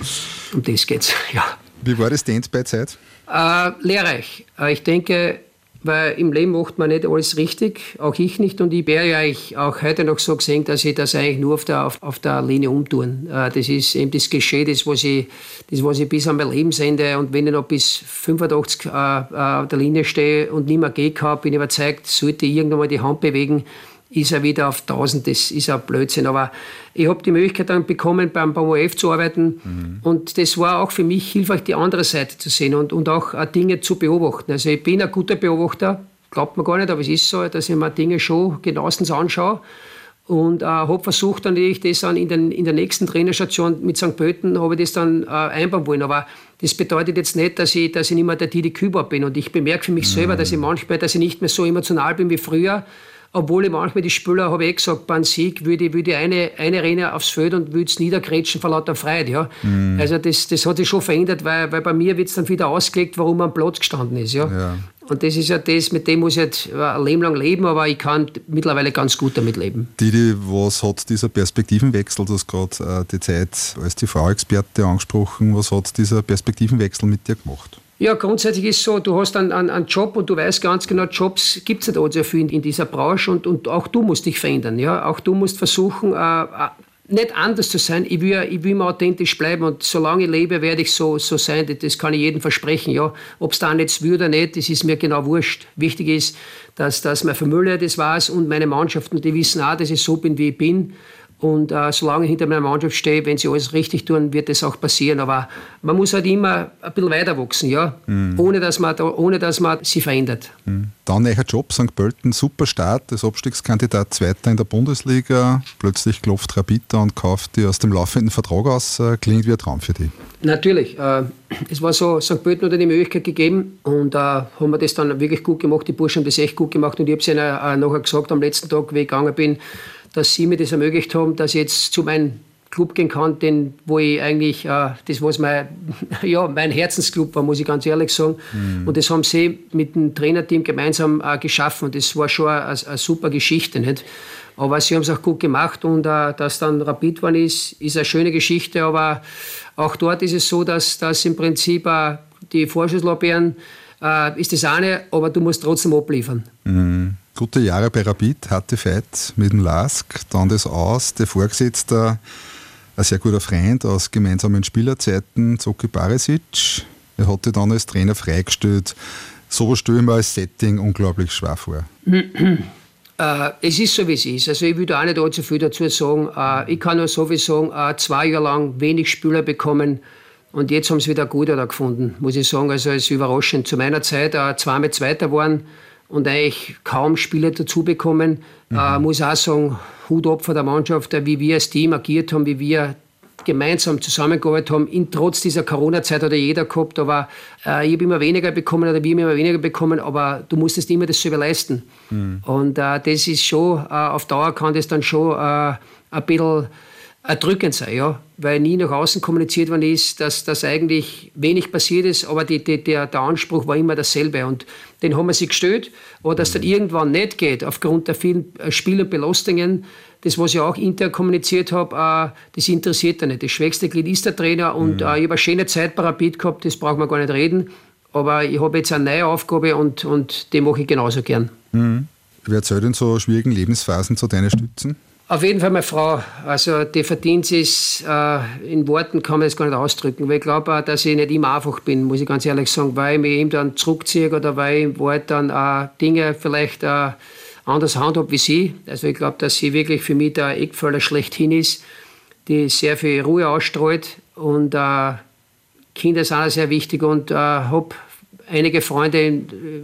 Um das geht's, ja. Wie war das Dance bei Zeit? Äh, lehrreich. Äh, ich denke, weil im Leben macht man nicht alles richtig, auch ich nicht. Und ich wäre ja auch heute noch so gesehen, dass ich das eigentlich nur auf der, auf, auf der Linie umtun. Äh, das ist eben das Geschehen, das was, ich, das, was ich bis an mein Lebensende und wenn ich noch bis 85 äh, äh, auf der Linie stehe und nicht mehr gehen kann, bin ich überzeugt, sollte ich irgendwann mal die Hand bewegen, ist er wieder auf 1000. Das ist ein Blödsinn. Aber ich habe die Möglichkeit dann bekommen, beim, beim ORF zu arbeiten. Mhm. Und das war auch für mich hilfreich, die andere Seite zu sehen und, und auch Dinge zu beobachten. Also ich bin ein guter Beobachter, glaubt man gar nicht, aber es ist so, dass ich mir Dinge schon genauestens anschaue. Und äh, habe versucht, dann ich das dann in, den, in der nächsten Trainerstation mit St. Pölten, habe ich das dann äh, einbauen wollen. Aber das bedeutet jetzt nicht, dass ich, dass ich nicht mehr der Didi Küber bin. Und ich bemerke für mich mhm. selber, dass ich manchmal, dass ich nicht mehr so emotional bin wie früher. Obwohl ich manchmal die Spieler, habe ich eh gesagt, beim Sieg würde ich, würde ich eine, eine Rennen aufs Feld und würde es niedergrätschen vor lauter Freude. Ja. Mhm. Also das, das hat sich schon verändert, weil, weil bei mir wird es dann wieder ausgelegt, warum man am Platz gestanden ist. Ja. ja. Und das ist ja das, mit dem muss ich jetzt ein Leben lang leben, aber ich kann mittlerweile ganz gut damit leben. Didi, was hat dieser Perspektivenwechsel, du hast gerade äh, die Zeit als TV-Experte angesprochen, was hat dieser Perspektivenwechsel mit dir gemacht? Ja, grundsätzlich ist es so, du hast einen, einen, Job und du weißt ganz genau, Jobs gibt es nicht allzu viel in dieser Branche und, und auch du musst dich verändern. Ja? Auch du musst versuchen, äh, äh, nicht anders zu sein. Ich will, ich will immer authentisch bleiben und solange ich lebe, werde ich so, so sein. Das kann ich jedem versprechen. Ja? Ob es dann jetzt will oder nicht, das ist mir genau wurscht. Wichtig ist, dass, dass meine Familie das weiß und meine Mannschaften, die wissen auch, dass ich so bin, wie ich bin. Und äh, solange ich hinter meiner Mannschaft stehe, wenn sie alles richtig tun, wird das auch passieren. Aber man muss halt immer ein bisschen weiter wachsen, ja? Mhm. ohne, dass man, ohne dass man sie verändert. Mhm. Dann neuer Job, St. Pölten, super Start, als Abstiegskandidat Zweiter in der Bundesliga. Plötzlich klopft Rapid und kauft die aus dem laufenden Vertrag aus. Äh, klingt wie ein Traum für dich. Natürlich. Äh, es war so, St. Pölten hat die Möglichkeit gegeben und äh, haben wir das dann wirklich gut gemacht. Die Burschen haben das echt gut gemacht und ich habe es ihnen äh, nachher gesagt am letzten Tag, wie ich gegangen bin dass sie mir das ermöglicht haben, dass ich jetzt zu meinem Club gehen kann, den, wo ich eigentlich, äh, das was mein, ja, mein Herzensclub war, muss ich ganz ehrlich sagen. Mhm. Und das haben sie mit dem Trainerteam gemeinsam äh, geschaffen und das war schon eine, eine super Geschichte. Nicht? Aber sie haben es auch gut gemacht und äh, dass dann Rapid geworden ist, ist eine schöne Geschichte. Aber auch dort ist es so, dass, dass im Prinzip äh, die Vorschusslorbeeren äh, ist das eine, aber du musst trotzdem abliefern. Mhm gute Jahre bei Rapid, harte Fight mit dem Lask, dann das Aus, der Vorgesetzte, ein sehr guter Freund aus gemeinsamen Spielerzeiten, Zoki Barisic. Er hatte dann als Trainer freigestellt. So was stelle ich mir als Setting unglaublich schwer vor. Äh, es ist so, wie es ist. Also ich will da auch nicht allzu viel dazu sagen. Äh, ich kann nur so viel sagen, äh, zwei Jahre lang wenig Spieler bekommen und jetzt haben sie wieder gut da gefunden, muss ich sagen. Also es ist überraschend. Zu meiner Zeit äh, zweimal Zweiter waren, und eigentlich kaum Spieler dazu bekommen. Mhm. Äh, muss auch sagen, Hut ab von der Mannschaft, wie wir als Team agiert haben, wie wir gemeinsam zusammengearbeitet haben. In, trotz dieser Corona-Zeit hat ja jeder gehabt, aber äh, ich habe immer weniger bekommen oder wir haben immer weniger bekommen, aber du musstest immer das selber leisten. Mhm. Und äh, das ist schon, äh, auf Dauer kann das dann schon äh, ein bisschen erdrückend sein, ja, weil nie nach außen kommuniziert worden ist, dass, dass eigentlich wenig passiert ist, aber die, die, der, der Anspruch war immer dasselbe und den haben wir sich gestellt, aber dass dann irgendwann nicht geht, aufgrund der vielen äh, Spiel- und Belastungen, das, was ich auch intern kommuniziert habe, äh, das interessiert er nicht. Das schwächste Glied ist der Trainer und mhm. äh, ich habe eine schöne Zeit bei Rapid gehabt, das braucht man gar nicht reden, aber ich habe jetzt eine neue Aufgabe und, und die mache ich genauso gern. Mhm. Wer zählt in so schwierigen Lebensphasen zu deinen Stützen? Auf jeden Fall meine Frau. Also die verdient es, äh, in Worten kann man das gar nicht ausdrücken. Weil ich glaube auch, dass ich nicht immer einfach bin, muss ich ganz ehrlich sagen, weil ich mich eben dann zurückziehe oder weil ich im Wort dann auch Dinge vielleicht äh, anders handhabe wie sie. Also ich glaube, dass sie wirklich für mich der Eckpfeiler schlechthin ist, die sehr viel Ruhe ausstrahlt und äh, Kinder sind auch sehr wichtig und äh, habe einige Freunde,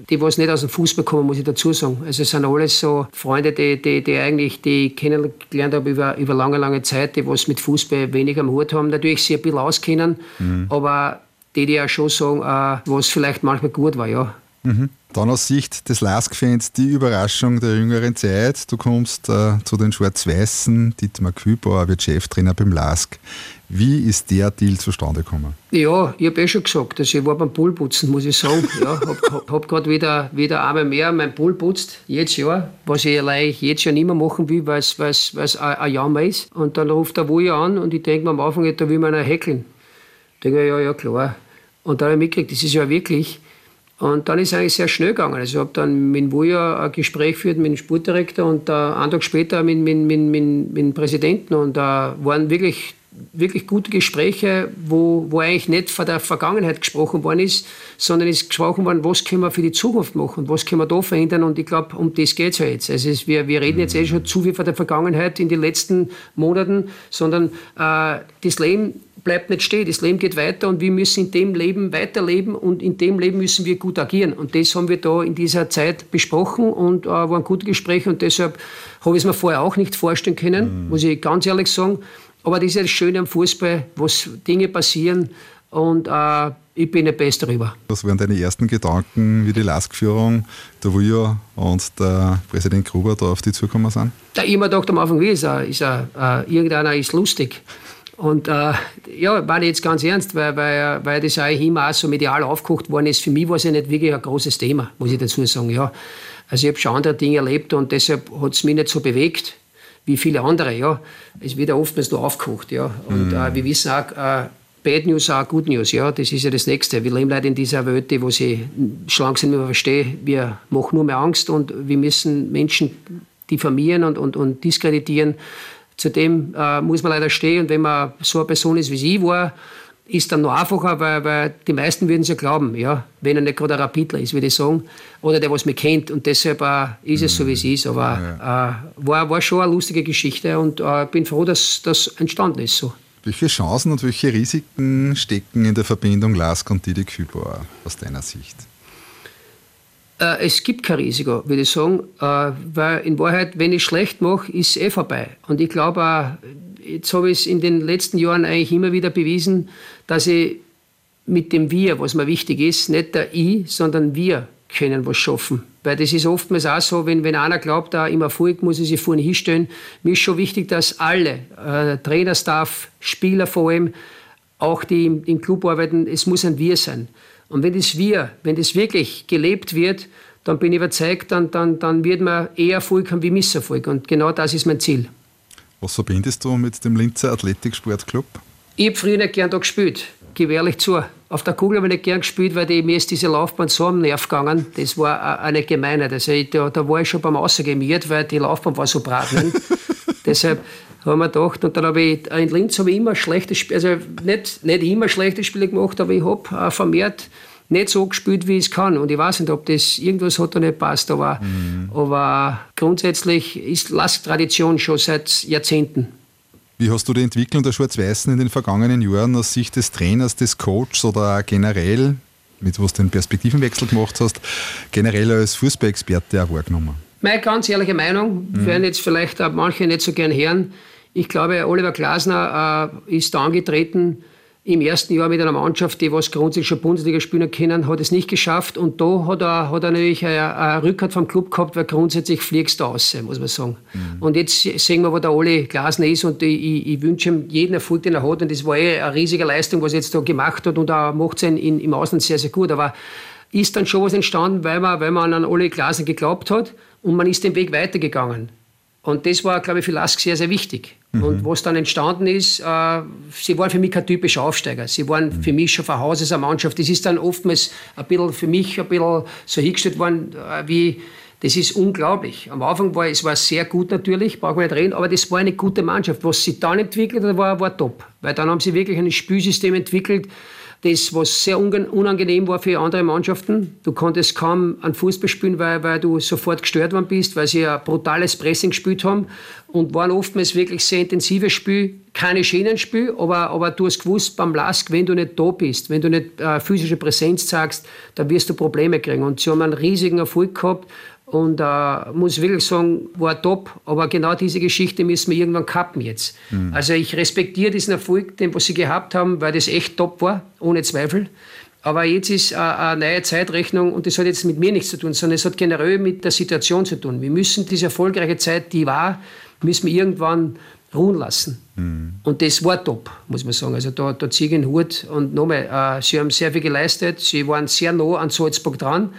die was nicht aus dem Fußball kommen, muss ich dazu sagen. Also es sind alles so Freunde, die, die, die eigentlich die ich kennengelernt habe über, über lange, lange Zeit, die was mit Fußball wenig am Hut haben, natürlich ein bisschen auskennen, mhm. aber die, die ja schon sagen, äh, was vielleicht manchmal gut war, ja. Mhm. Dann aus Sicht des Lask-Fans die Überraschung der jüngeren Zeit. Du kommst äh, zu den Schwarz-Weißen, Dietmar Kübauer wird Cheftrainer beim Lask. Wie ist der Deal zustande gekommen? Ja, ich habe eh schon gesagt, also ich war beim Poolputzen, muss ich sagen. Ja, habe hab, hab gerade wieder, wieder einmal mehr mein Pool putzt, jedes Jahr, was ich allein jetzt Jahr nicht mehr machen will, weil es ein Jammer ist. Und dann ruft der Wuja an und ich denke mir am Anfang, da will man häkeln. Ich denke, ja, ja, klar. Und dann habe ich mitgekriegt, das ist ja wirklich und dann ist es eigentlich sehr schnell gegangen. Also ich habe dann mit Wuja ein Gespräch geführt mit dem Sportdirektor und äh, einen Tag später mit, mit, mit, mit, mit dem Präsidenten. Und da äh, waren wirklich, wirklich gute Gespräche, wo, wo eigentlich nicht von der Vergangenheit gesprochen worden ist, sondern es ist gesprochen worden, was können wir für die Zukunft machen was können wir da verändern. Und ich glaube, um das geht es ja jetzt. Also es, wir, wir reden jetzt eh schon zu viel von der Vergangenheit in den letzten Monaten, sondern äh, das Leben bleibt nicht stehen. Das Leben geht weiter und wir müssen in dem Leben weiterleben und in dem Leben müssen wir gut agieren. Und das haben wir da in dieser Zeit besprochen und äh, waren gute Gespräche und deshalb habe ich es mir vorher auch nicht vorstellen können, mhm. muss ich ganz ehrlich sagen. Aber das ist ja das Schöne am Fußball, was Dinge passieren und äh, ich bin nicht best darüber. Was waren deine ersten Gedanken, wie die Laskführung der Wuja und der Präsident Gruber da auf die zugekommen sind? Da immer gedacht am Anfang, wie ist er, ist er, äh, irgendeiner ist lustig. Und äh, ja, meine jetzt ganz ernst, weil, weil, weil das eigentlich immer auch so medial aufgekocht worden ist. Für mich war es ja nicht wirklich ein großes Thema, muss ich dazu sagen. Ja. Also ich habe schon andere Dinge erlebt und deshalb hat es mich nicht so bewegt wie viele andere. Ja. Es wird ja oftmals nur aufgekocht. Ja. Und mhm. äh, wir wissen auch, äh, Bad News auch Good News, ja, das ist ja das Nächste. Wir leben leider in dieser Welt, wo sie schlank sind, wie man versteht, wir machen nur mehr Angst und wir müssen Menschen diffamieren und, und, und diskreditieren. Zudem äh, muss man leider stehen und wenn man so eine Person ist, wie sie war, ist dann noch einfacher, weil, weil die meisten würden es ja glauben, ja, wenn er nicht gerade ein Rapidler ist, würde ich sagen, oder der, was mich kennt. Und deshalb äh, ist es so, wie es ist. Aber äh, war, war schon eine lustige Geschichte und äh, bin froh, dass das entstanden ist so. Welche Chancen und welche Risiken stecken in der Verbindung Lask und Didi Kübauer aus deiner Sicht? Äh, es gibt kein Risiko, würde ich sagen, äh, weil in Wahrheit, wenn ich schlecht mache, ist es eh vorbei. Und ich glaube jetzt habe ich es in den letzten Jahren eigentlich immer wieder bewiesen, dass ich mit dem Wir, was mir wichtig ist, nicht der Ich, sondern wir können was schaffen. Weil das ist oftmals auch so, wenn, wenn einer glaubt, da im Erfolg muss ich sich vorne hinstellen. Mir ist schon wichtig, dass alle, äh, Trainerstaff, Spieler vor allem, auch die im, im Club arbeiten, es muss ein Wir sein. Und wenn das wir, wenn das wirklich gelebt wird, dann bin ich überzeugt, dann, dann, dann wird man eher Erfolg haben wie Misserfolg. Und genau das ist mein Ziel. Was verbindest du mit dem Linzer Athletiksportclub? Ich habe früher nicht gern da gespielt, gebe ehrlich zu. Auf der Kugel habe ich nicht gern gespielt, weil die, mir ist diese Laufbahn so am Nerv gegangen. Das war eine Gemeinheit. Also ich, da, da, war ich schon beim Außergemiert, weil die Laufbahn war so brat. Deshalb haben wir gedacht, und dann habe ich in Linz habe ich immer schlechte Spiele, also nicht, nicht immer schlechte Spiele gemacht, aber ich habe vermehrt nicht so gespielt, wie ich es kann. Und ich weiß nicht, ob das irgendwas hat oder nicht passt, aber, mhm. aber grundsätzlich ist Lask-Tradition schon seit Jahrzehnten. Wie hast du die Entwicklung der Schwarz-Weißen in den vergangenen Jahren aus Sicht des Trainers, des Coaches oder generell, mit was du den Perspektivenwechsel gemacht hast, generell als Fußballexperte auch wahrgenommen? Meine ganz ehrliche Meinung, mhm. werden jetzt vielleicht auch manche nicht so gern hören, ich glaube, Oliver Glasner äh, ist da angetreten, im ersten Jahr mit einer Mannschaft, die was grundsätzlich schon Bundesliga spielen können, hat es nicht geschafft. Und da hat er, hat er natürlich eine, Rückhalt vom Club gehabt, weil grundsätzlich fliegst du aus, muss man sagen. Mhm. Und jetzt sehen wir, wo der Ole Glasner ist und ich, ich, ich, wünsche ihm jeden Erfolg, den er hat. Und das war eh eine riesige Leistung, was er jetzt da gemacht hat und er macht es im Ausland sehr, sehr gut. Aber ist dann schon was entstanden, weil man, weil man an Ole Glasner geglaubt hat und man ist den Weg weitergegangen. Und das war, glaube ich, für Lask sehr, sehr wichtig. Mhm. Und was dann entstanden ist, äh, sie waren für mich kein typischer Aufsteiger. Sie waren mhm. für mich schon von Haus aus eine Mannschaft. Das ist dann oftmals ein bisschen für mich ein bisschen so hingestellt worden, äh, wie, das ist unglaublich. Am Anfang war es war sehr gut natürlich, brauchen wir nicht reden, aber das war eine gute Mannschaft. Was sie dann entwickelt hat, war, war top. Weil dann haben sie wirklich ein Spielsystem entwickelt, das, was sehr unangenehm war für andere Mannschaften. Du konntest kaum an Fußball spielen, weil, weil du sofort gestört worden bist, weil sie ein brutales Pressing gespielt haben und waren oftmals wirklich sehr intensives Spiel, keine schönen Spiel, aber, aber du hast gewusst beim Lask, wenn du nicht da bist, wenn du nicht äh, physische Präsenz zeigst, dann wirst du Probleme kriegen. Und sie haben einen riesigen Erfolg gehabt und äh, muss wirklich sagen, war top. Aber genau diese Geschichte müssen wir irgendwann kappen jetzt. Mhm. Also ich respektiere diesen Erfolg, den was sie gehabt haben, weil das echt top war, ohne Zweifel. Aber jetzt ist äh, eine neue Zeitrechnung und das hat jetzt mit mir nichts zu tun, sondern es hat generell mit der Situation zu tun. Wir müssen diese erfolgreiche Zeit, die war, müssen wir irgendwann ruhen lassen. Mhm. Und das war top, muss man sagen. Also da, da ziehe ich den Hut. Und nochmal, äh, sie haben sehr viel geleistet. Sie waren sehr nah an Salzburg dran.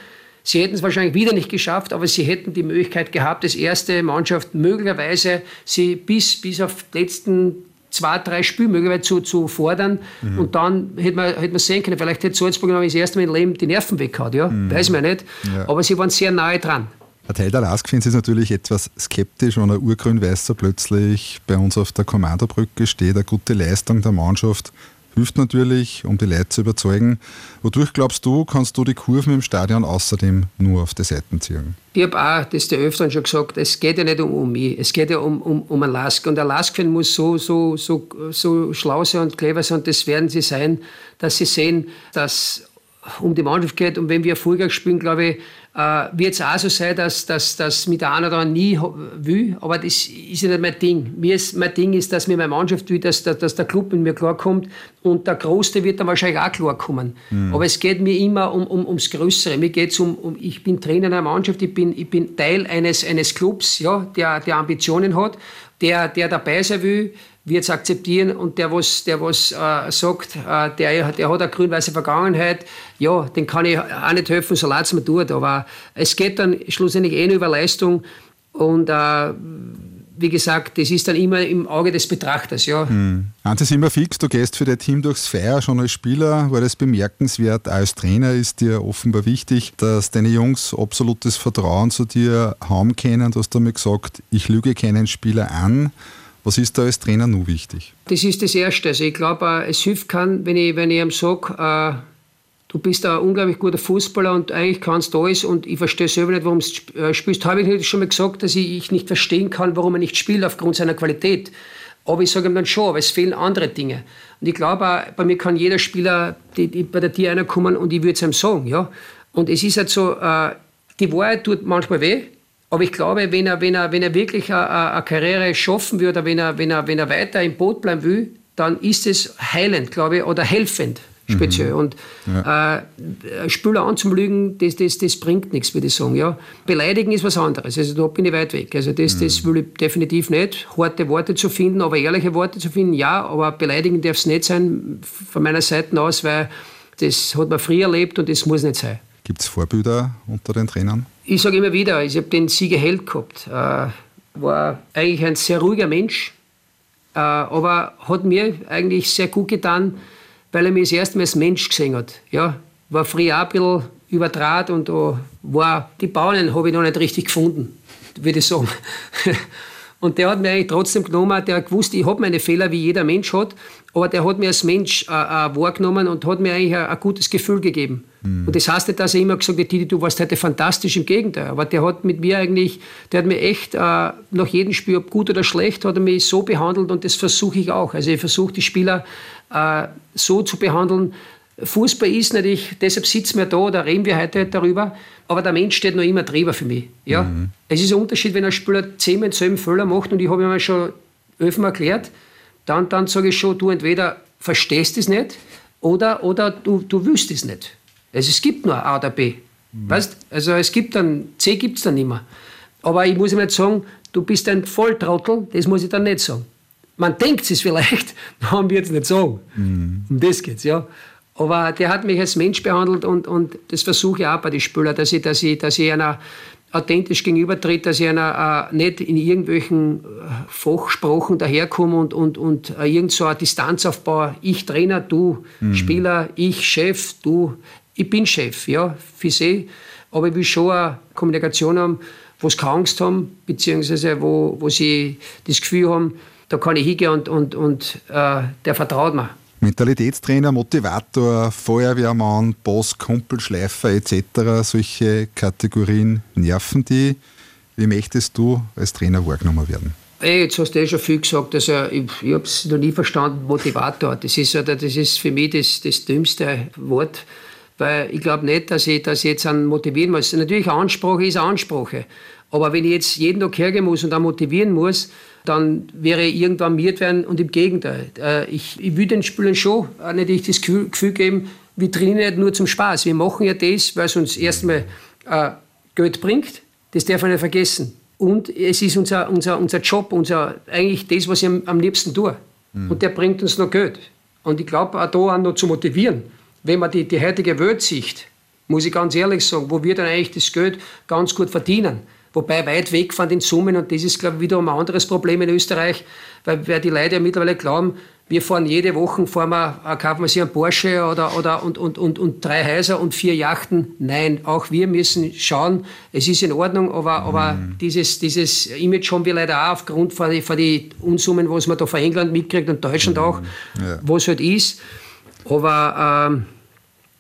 Sie hätten es wahrscheinlich wieder nicht geschafft, aber sie hätten die Möglichkeit gehabt, das erste Mannschaft möglicherweise sie bis, bis auf die letzten zwei, drei Spiele möglicherweise zu, zu fordern. Mhm. Und dann hätte man, hätte man sehen können, vielleicht hätte Salzburg noch das erste Mal im Leben die Nerven weggehauen. Ja? Mhm. Weiß man nicht. Ja. Aber sie waren sehr nahe dran. Herr Teil der Lask-Fans ist natürlich etwas skeptisch, wenn ein Urgrün-Weißer plötzlich bei uns auf der Kommandobrücke steht. Eine gute Leistung der Mannschaft hilft natürlich, um die Leute zu überzeugen. Wodurch glaubst du, kannst du die Kurven im Stadion außerdem nur auf die Seiten ziehen? Ich habe auch das der öfteren schon gesagt, es geht ja nicht um, um mich, es geht ja um, um, um einen Lask. Und der Lask-Fan muss so, so, so, so schlau sein und clever sein, und das werden sie sein, dass sie sehen, dass um die Mannschaft geht. Und wenn wir erfolgreich spielen, glaube ich, äh, wird es auch so sein, dass, dass mit der einen oder anderen nie will. Aber das ist ja nicht mein Ding. Mir ist, mein Ding ist, dass mir meine Mannschaft will, dass, dass, dass der Club mit mir klarkommt. Und der Große wird dann wahrscheinlich auch klarkommen. Mhm. Aber es geht mir immer um, um, ums Größere. Mir geht es um, um, ich bin Trainer einer Mannschaft, ich bin, ich bin Teil eines, eines Clubs, ja, der, der Ambitionen hat, der, der dabei sein will wird es akzeptieren und der, was, der was äh, sagt, äh, der, der hat eine grün-weiße Vergangenheit, ja, den kann ich auch nicht helfen, so leid es mir tut. Aber es geht dann schlussendlich eh nur über Leistung und äh, wie gesagt, das ist dann immer im Auge des Betrachters. Ja. Hm. Eins ist immer fix, du gehst für dein Team durchs Feier, schon als Spieler war das bemerkenswert. Als Trainer ist dir offenbar wichtig, dass deine Jungs absolutes Vertrauen zu dir haben können. Du hast damit gesagt, ich lüge keinen Spieler an. Was ist da als Trainer nur wichtig? Das ist das Erste. Also ich glaube, es hilft kann, wenn ich, wenn ich ihm sage, äh, du bist ein unglaublich guter Fußballer und eigentlich kannst du alles und ich verstehe selber nicht, warum du äh, spielst. Habe ich schon mal gesagt, dass ich nicht verstehen kann, warum er nicht spielt aufgrund seiner Qualität. Aber ich sage ihm dann schon, aber es fehlen andere Dinge. Und ich glaube, bei mir kann jeder Spieler die, die bei der Tier einer kommen und ich würde es ihm sagen. Ja? Und es ist halt so, äh, die Wahrheit tut manchmal weh, aber ich glaube, wenn er, wenn er, wenn er wirklich eine, eine Karriere schaffen würde, wenn er, wenn, er, wenn er weiter im Boot bleiben will, dann ist es heilend, glaube ich, oder helfend speziell. Mhm. Und ja. äh, Spieler anzulügen, das, das, das bringt nichts, würde ich sagen. Ja. Beleidigen ist was anderes. Also da bin ich weit weg. Also das, mhm. das will ich definitiv nicht. Harte Worte zu finden, aber ehrliche Worte zu finden, ja, aber beleidigen darf es nicht sein von meiner Seite aus, weil das hat man früher erlebt und das muss nicht sein. Gibt es Vorbilder unter den Trainern? Ich sage immer wieder, ich habe den Sieger Held gehabt. Äh, war eigentlich ein sehr ruhiger Mensch, äh, aber hat mir eigentlich sehr gut getan, weil er mich das erste Mal als Mensch gesehen hat. Ja, war früher auch ein bisschen überdraht und da war die Bauern habe ich noch nicht richtig gefunden, würde ich sagen. Und der hat mir eigentlich trotzdem genommen, der hat gewusst, ich habe meine Fehler, wie jeder Mensch hat, aber der hat mir als Mensch äh, äh, wahrgenommen und hat mir eigentlich ein, ein gutes Gefühl gegeben. Mhm. Und das heißt nicht, dass er immer gesagt hat, Titi, du warst heute fantastisch, im Gegenteil. Aber der hat mit mir eigentlich, der hat mir echt äh, nach jedem Spiel, ob gut oder schlecht, hat er mich so behandelt und das versuche ich auch. Also ich versuche die Spieler äh, so zu behandeln, Fußball ist natürlich, deshalb sitzen wir da, da reden wir heute darüber, aber der Mensch steht noch immer drüber für mich. Ja? Mhm. Es ist ein Unterschied, wenn ein Spieler zehnmal denselben Fehler macht und ich habe ihm schon elfmal erklärt, dann, dann sage ich schon, du entweder verstehst es nicht oder, oder du, du willst es nicht. Also es gibt nur A oder B. Mhm. Weißt? Also es gibt dann, C gibt es dann nicht mehr. Aber ich muss ihm nicht sagen, du bist ein Volltrottel, das muss ich dann nicht sagen. Man denkt es vielleicht, man wird es nicht sagen. Mhm. Um das geht es, ja. Aber der hat mich als Mensch behandelt und, und das versuche ich auch bei den Spielern, dass ich, dass ich, dass ich einer authentisch gegenübertritt, dass ich einer äh, nicht in irgendwelchen äh, Fachsprachen daherkomme und, und, und äh, irgend so eine Distanz aufbaue. Ich Trainer, du mhm. Spieler, ich Chef, du. Ich bin Chef, ja, für sie. Aber ich will schon eine Kommunikation haben, wo sie keine Angst haben, beziehungsweise wo, wo sie das Gefühl haben, da kann ich hingehen und, und, und äh, der vertraut mir. Mentalitätstrainer, Motivator, Feuerwehrmann, Boss, Kumpel, Schleifer etc. Solche Kategorien nerven die. Wie möchtest du als Trainer wahrgenommen werden? Ey, jetzt hast du eh schon viel gesagt. Also ich, ich habe es noch nie verstanden, Motivator. Das ist, das ist für mich das, das dümmste Wort. Weil ich glaube nicht, dass ich, ich jetzt einen motivieren muss. Natürlich, Ansprache ist Ansprache. Aber wenn ich jetzt jeden Tag hergehen muss und auch motivieren muss, dann wäre ich irgendwann miert werden und im Gegenteil. Äh, ich, ich will den Spielern schon nicht das Gefühl, Gefühl geben, wir trainieren nicht nur zum Spaß. Wir machen ja das, weil es uns erstmal äh, Geld bringt. Das darf man nicht vergessen. Und es ist unser, unser, unser Job, unser, eigentlich das, was ich am, am liebsten tue. Mhm. Und der bringt uns noch Geld. Und ich glaube, auch da auch noch zu motivieren, wenn man die, die heutige Welt sieht, muss ich ganz ehrlich sagen, wo wir dann eigentlich das Geld ganz gut verdienen. Wobei weit weg von den Summen, und das ist, glaube ich, wiederum ein anderes Problem in Österreich, weil, weil die Leute ja mittlerweile glauben, wir fahren jede Woche, fahren wir, äh, kaufen wir sich einen Porsche oder, oder, und, und, und, und drei Häuser und vier Yachten. Nein, auch wir müssen schauen, es ist in Ordnung, aber, mhm. aber dieses, dieses Image haben wir leider auch aufgrund von den von die Unsummen, was man da von England mitkriegt und Deutschland mhm. auch, ja. was halt ist. Aber ähm,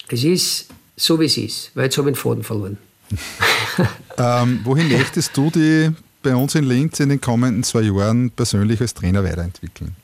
es ist so, wie es ist, weil jetzt habe ich den Faden verloren. ähm, wohin möchtest du die bei uns in Linz in den kommenden zwei Jahren persönlich als Trainer weiterentwickeln?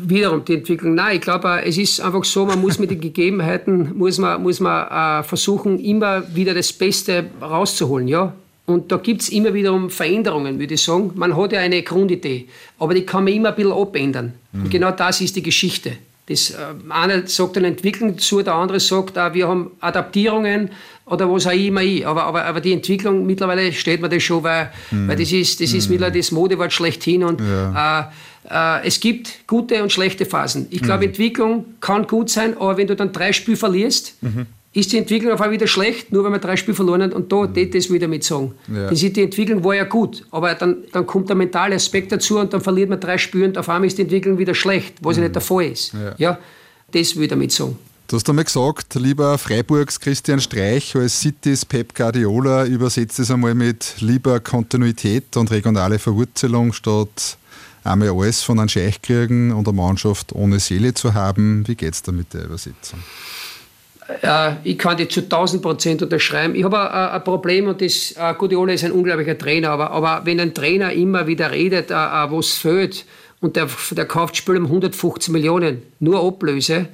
Wiederum die Entwicklung. Nein, ich glaube, es ist einfach so, man muss mit den Gegebenheiten, muss man, muss man äh, versuchen, immer wieder das Beste rauszuholen. Ja? Und da gibt es immer wiederum Veränderungen, würde ich sagen. Man hat ja eine Grundidee, aber die kann man immer ein bisschen abändern. Mhm. Und genau das ist die Geschichte. Das äh, eine sagt eine Entwicklung dazu, der andere sagt, äh, wir haben Adaptierungen oder was auch immer. Ich. Aber, aber, aber die Entwicklung, mittlerweile steht mir das schon, weil, mhm. weil das ist, das ist mhm. mittlerweile das Modewort schlechthin. Und ja. äh, äh, es gibt gute und schlechte Phasen. Ich glaube, mhm. Entwicklung kann gut sein, aber wenn du dann drei Spiele verlierst, mhm ist die Entwicklung auf einmal wieder schlecht, nur wenn man drei Spiele verloren hat. Und da mhm. das wieder mit sagen. Ja. Das ist, die Entwicklung war ja gut, aber dann, dann kommt der mentale Aspekt dazu und dann verliert man drei Spiele und auf einmal ist die Entwicklung wieder schlecht, was mhm. ja nicht der Fall ist. Ja. ja das will ich damit sagen. Du hast einmal gesagt, lieber Freiburgs Christian Streich als Cities Pep Guardiola, übersetzt es einmal mit lieber Kontinuität und regionale Verwurzelung statt einmal alles von einem Scheich kriegen und eine Mannschaft ohne Seele zu haben. Wie geht es da mit der Übersetzung? Äh, ich kann die zu 1000 Prozent unterschreiben. Ich habe ein, ein, Problem und das, äh, Guardiola ist ein unglaublicher Trainer, aber, aber wenn ein Trainer immer wieder redet, äh, was fehlt und der, der kauft Spiel um 150 Millionen, nur Ablöse,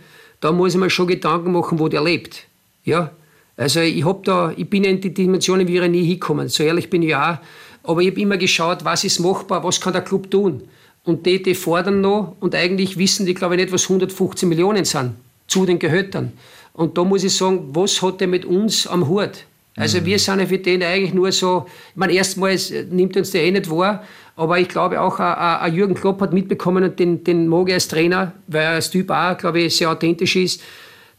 da muss ich mir schon Gedanken machen, wo der lebt. Ja? Also ich, hab da, ich bin in die Dimensionen wie nie hingekommen, so ehrlich bin ich auch. Aber ich habe immer geschaut, was ist machbar, was kann der Club tun. Und die, die fordern noch und eigentlich wissen die, glaube ich, nicht, was 150 Millionen sind zu den Gehältern. Und da muss ich sagen, was hat er mit uns am Hut? Also mhm. wir sind ja für den eigentlich nur so, ich meine, erstmals nimmt uns der eh nicht wahr, aber ich glaube auch, ein Jürgen Klopp hat mitbekommen und den, den mag er als Trainer, weil er als Typ auch, glaube ich, sehr authentisch ist,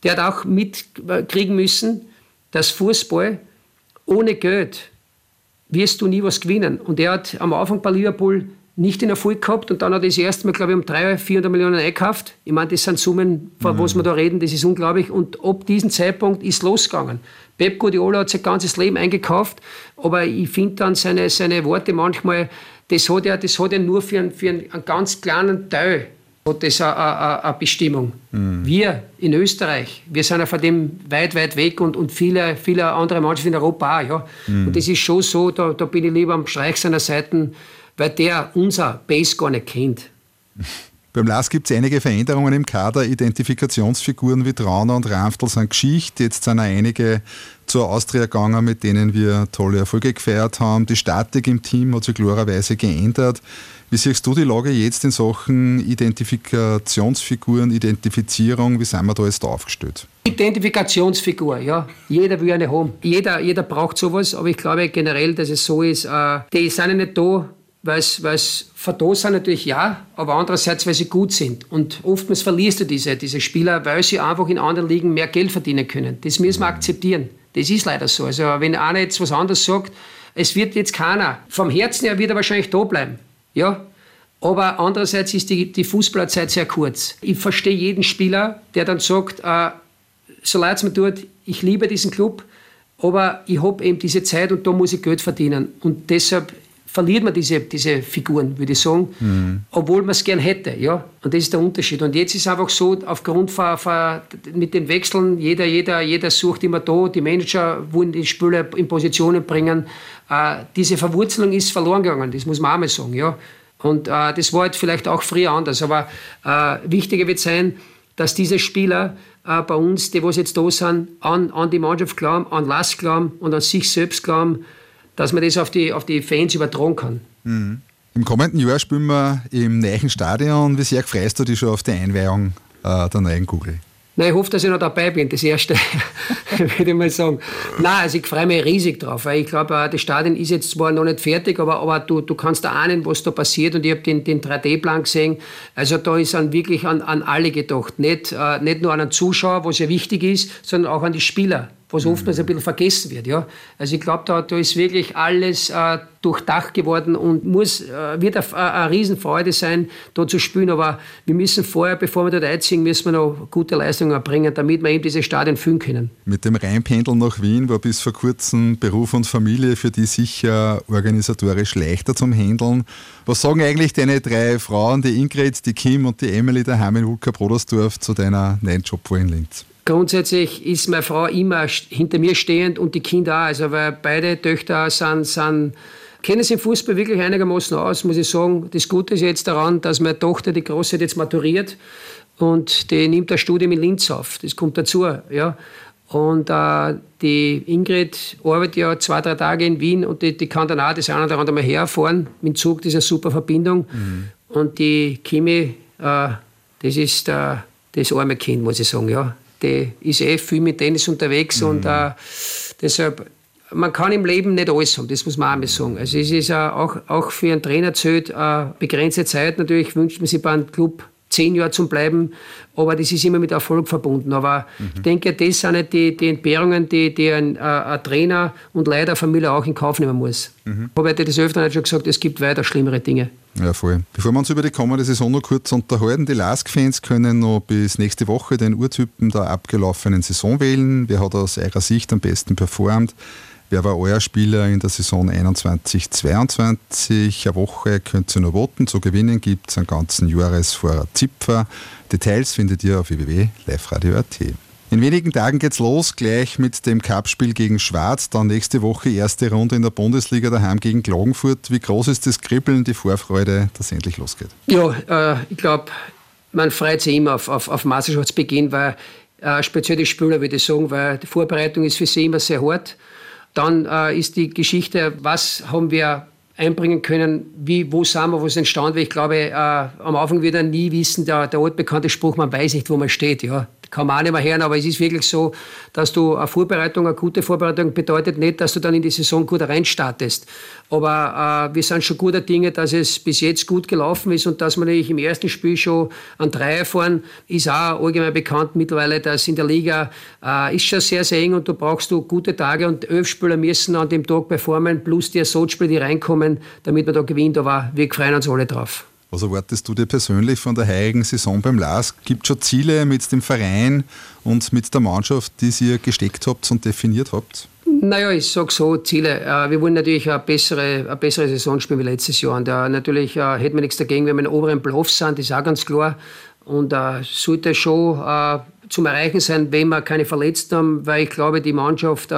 der hat auch mitkriegen müssen, dass Fußball ohne Geld wirst du nie was gewinnen. Und er hat am Anfang bei Liverpool nicht in Erfolg gehabt und dann hat er das erste Mal, glaube ich, um 300, 400 Millionen eingekauft. Ich meine, das sind Summen, von mhm. was wir da reden, das ist unglaublich. Und ab diesem Zeitpunkt ist losgegangen. Pep Guardiola hat sein ganzes Leben eingekauft, aber ich finde dann seine, seine Worte manchmal, das hat er, das hat er nur für, einen, für einen, einen ganz kleinen Teil hat das eine, Bestimmung. Mhm. Wir in Österreich, wir sind ja von dem weit, weit weg und, und viele, viele andere Mannschaften in Europa auch. Ja. Mhm. Und das ist schon so, da, da bin ich lieber am Streich seiner Seite, weil der unser Base gar nicht kennt. Beim LAS gibt es einige Veränderungen im Kader. Identifikationsfiguren wie Trauner und Ramftl sind Geschichte. Jetzt sind auch einige zur Austria gegangen, mit denen wir tolle Erfolge gefeiert haben. Die Statik im Team hat sich klarerweise geändert. Wie siehst du die Lage jetzt in Sachen Identifikationsfiguren, Identifizierung? Wie sind wir da jetzt aufgestellt? Identifikationsfigur, ja. Jeder will eine haben. Jeder, jeder braucht sowas, aber ich glaube generell, dass es so ist, äh, die sind ja nicht da, weil es verdosen sind natürlich ja, aber andererseits, weil sie gut sind. Und oftmals verlierst du diese, diese Spieler, weil sie einfach in anderen Ligen mehr Geld verdienen können. Das müssen wir akzeptieren. Das ist leider so. Also wenn einer jetzt was anderes sagt, es wird jetzt keiner. Vom Herzen her wird er wahrscheinlich da bleiben. Ja, aber andererseits ist die, die Fußballerzeit sehr kurz. Ich verstehe jeden Spieler, der dann sagt, äh, so leid es mir tut, ich liebe diesen Club, aber ich habe eben diese Zeit und da muss ich Geld verdienen. Und deshalb verliert man diese, diese Figuren, würde ich sagen, mhm. obwohl man es gern hätte. Ja? Und das ist der Unterschied. Und jetzt ist es einfach so, aufgrund von, von, mit den Wechseln, jeder, jeder, jeder sucht immer da, die Manager wollen die Spieler in Positionen bringen. Äh, diese Verwurzelung ist verloren gegangen, das muss man auch mal sagen. Ja? Und äh, das war halt vielleicht auch früher anders. Aber äh, wichtiger wird sein, dass diese Spieler äh, bei uns, die was jetzt da sind, an, an die Mannschaft glauben, an Last glauben und an sich selbst glauben, dass man das auf die, auf die Fans übertragen kann. Mhm. Im kommenden Jahr spielen wir im neuen Stadion. Wie sehr freust du dich schon auf die Einweihung äh, der neuen Kugel? Nein, ich hoffe, dass ich noch dabei bin, das erste, würde ich mal sagen. Nein, also ich freue mich riesig drauf, weil ich glaube, äh, das Stadion ist jetzt zwar noch nicht fertig, aber, aber du, du kannst da ahnen, was da passiert und ich habe den, den 3D-Plan gesehen. Also da ist dann wirklich an, an alle gedacht. Nicht, äh, nicht nur an den Zuschauer, was ja wichtig ist, sondern auch an die Spieler was oftmals ein bisschen vergessen wird. Ja? Also ich glaube, da, da ist wirklich alles äh, durchdacht geworden und muss, äh, wird eine, Riesenfreude sein, da zu spielen. Aber wir müssen vorher, bevor wir dort einziehen, müssen wir noch gute Leistungen erbringen, damit wir eben diese Stadien füllen können. Mit dem Rheinpendeln nach Wien war bis vor kurzem Beruf und Familie für die sicher organisatorisch leichter zum Handeln. Was sagen eigentlich deine drei Frauen, die Ingrid, die Kim und die Emily daheim in Ulka-Brodersdorf, zu deiner neuen Jobwahl in Linz? Grundsätzlich ist meine Frau immer hinter mir stehend und die Kinder auch. Also, weil beide Töchter sind, sind kennen sich im Fußball wirklich einigermaßen aus, muss ich sagen. Das Gute ist jetzt daran, dass meine Tochter, die Große, jetzt maturiert und die nimmt das Studium in Linz auf. Das kommt dazu. Ja. Und äh, die Ingrid arbeitet ja zwei, drei Tage in Wien und die, die kann dann auch das eine oder andere Mal herfahren. Mit dem Zug, das ist eine super Verbindung. Mhm. Und die Kimi, äh, das ist äh, das arme Kind, muss ich sagen. Ja die ist eh viel mit Tennis unterwegs mhm. und äh, deshalb, man kann im Leben nicht alles haben, das muss man auch mal sagen. Also es ist äh, auch, auch für einen Trainer zählt äh, begrenzte Zeit. Natürlich wünscht man sich bei einem Club zehn Jahre zu bleiben, aber das ist immer mit Erfolg verbunden. Aber mhm. ich denke, das sind nicht die, die Entbehrungen, die, die ein, äh, ein, Trainer und leider Familie auch in Kauf nehmen muss. Mhm. Aber ich das öfter schon gesagt, es gibt weiter schlimmere Dinge. Ja, voll. Bevor wir uns über die kommende Saison noch kurz unterhalten, die LASK-Fans können noch bis nächste Woche den Urtypen der abgelaufenen Saison wählen. Wer hat aus eurer Sicht am besten performt? Wer war euer Spieler in der Saison 21-22? Eine Woche könnt ihr noch voten. Zu gewinnen gibt es einen ganzen Jahresvorrat Zipfer. Details findet ihr auf www.liveradio.at. In wenigen Tagen geht's los, gleich mit dem Cupspiel gegen Schwarz, dann nächste Woche erste Runde in der Bundesliga daheim gegen Klagenfurt. Wie groß ist das Kribbeln, die Vorfreude, dass es endlich losgeht? Ja, äh, ich glaube, man freut sich immer auf, auf, auf Meisterschaftsbeginn, weil äh, speziell die Spieler, würde ich sagen, weil die Vorbereitung ist für sie immer sehr hart. Dann äh, ist die Geschichte, was haben wir einbringen können, wie, wo sind wir, wo ist entstanden. Weil ich glaube, äh, am Anfang wird er nie wissen, der, der altbekannte Spruch, man weiß nicht, wo man steht. Ja kann man auch nicht mehr hören, aber es ist wirklich so, dass du eine Vorbereitung, eine gute Vorbereitung bedeutet nicht, dass du dann in die Saison gut reinstartest. Aber äh, wir sind schon guter Dinge, dass es bis jetzt gut gelaufen ist und dass wir natürlich im ersten Spiel schon an drei fahren, ist auch allgemein bekannt mittlerweile, dass in der Liga äh, ist schon sehr, sehr eng und da brauchst du gute Tage und elf Spieler müssen an dem Tag performen, plus die Ersatzspieler, die reinkommen, damit man da gewinnt, aber wir freuen uns alle drauf. Was erwartest du dir persönlich von der heurigen Saison beim LASK? Gibt es schon Ziele mit dem Verein und mit der Mannschaft, die ihr gesteckt habt und definiert habt? Naja, ich sage so, Ziele. Äh, wir wollen natürlich eine bessere, eine bessere Saison spielen wie letztes Jahr. Und uh, natürlich uh, hätten wir nichts dagegen, wenn wir in den oberen Playoffs sind, das ist auch ganz klar. Und uh, sollte schon uh, zum Erreichen sein, wenn wir keine Verletzten haben, weil ich glaube, die Mannschaft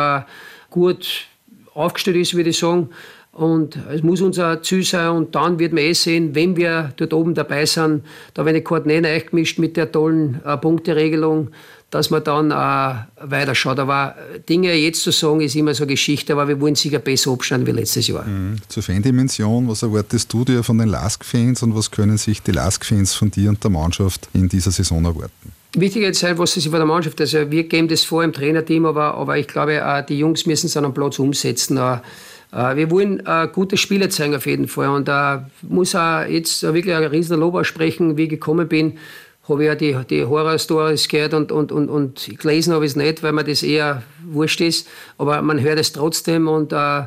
gut aufgestellt ist, würde ich sagen. Und es muss unser Ziel sein und dann wird man eh sehen, wenn wir dort oben dabei sind, da werden die Koordinaten eingemischt mit der tollen äh, Punkteregelung, dass man dann äh, weiterschaut. Aber Dinge jetzt zu sagen, ist immer so Geschichte, aber wir wollen sicher besser abschneiden wie letztes Jahr. Mhm. Zur Fandimension, was erwartest du dir von den Lask-Fans und was können sich die Lask-Fans von dir und der Mannschaft in dieser Saison erwarten? Wichtig jetzt sein, was sie sich von der Mannschaft, also wir geben das vor im Trainerteam, aber, aber ich glaube, äh, die Jungs müssen es an einem Platz umsetzen. Äh, äh, wir wollen gute Spiele zeigen auf jeden Fall und da muss auch jetzt wirklich ein riesen Lob aussprechen, wie ich gekommen bin habe ich ja die, die Horror-Stories gehört und, und, und, und gelesen habe ich es nicht, weil mir das eher wurscht ist. Aber man hört es trotzdem und äh,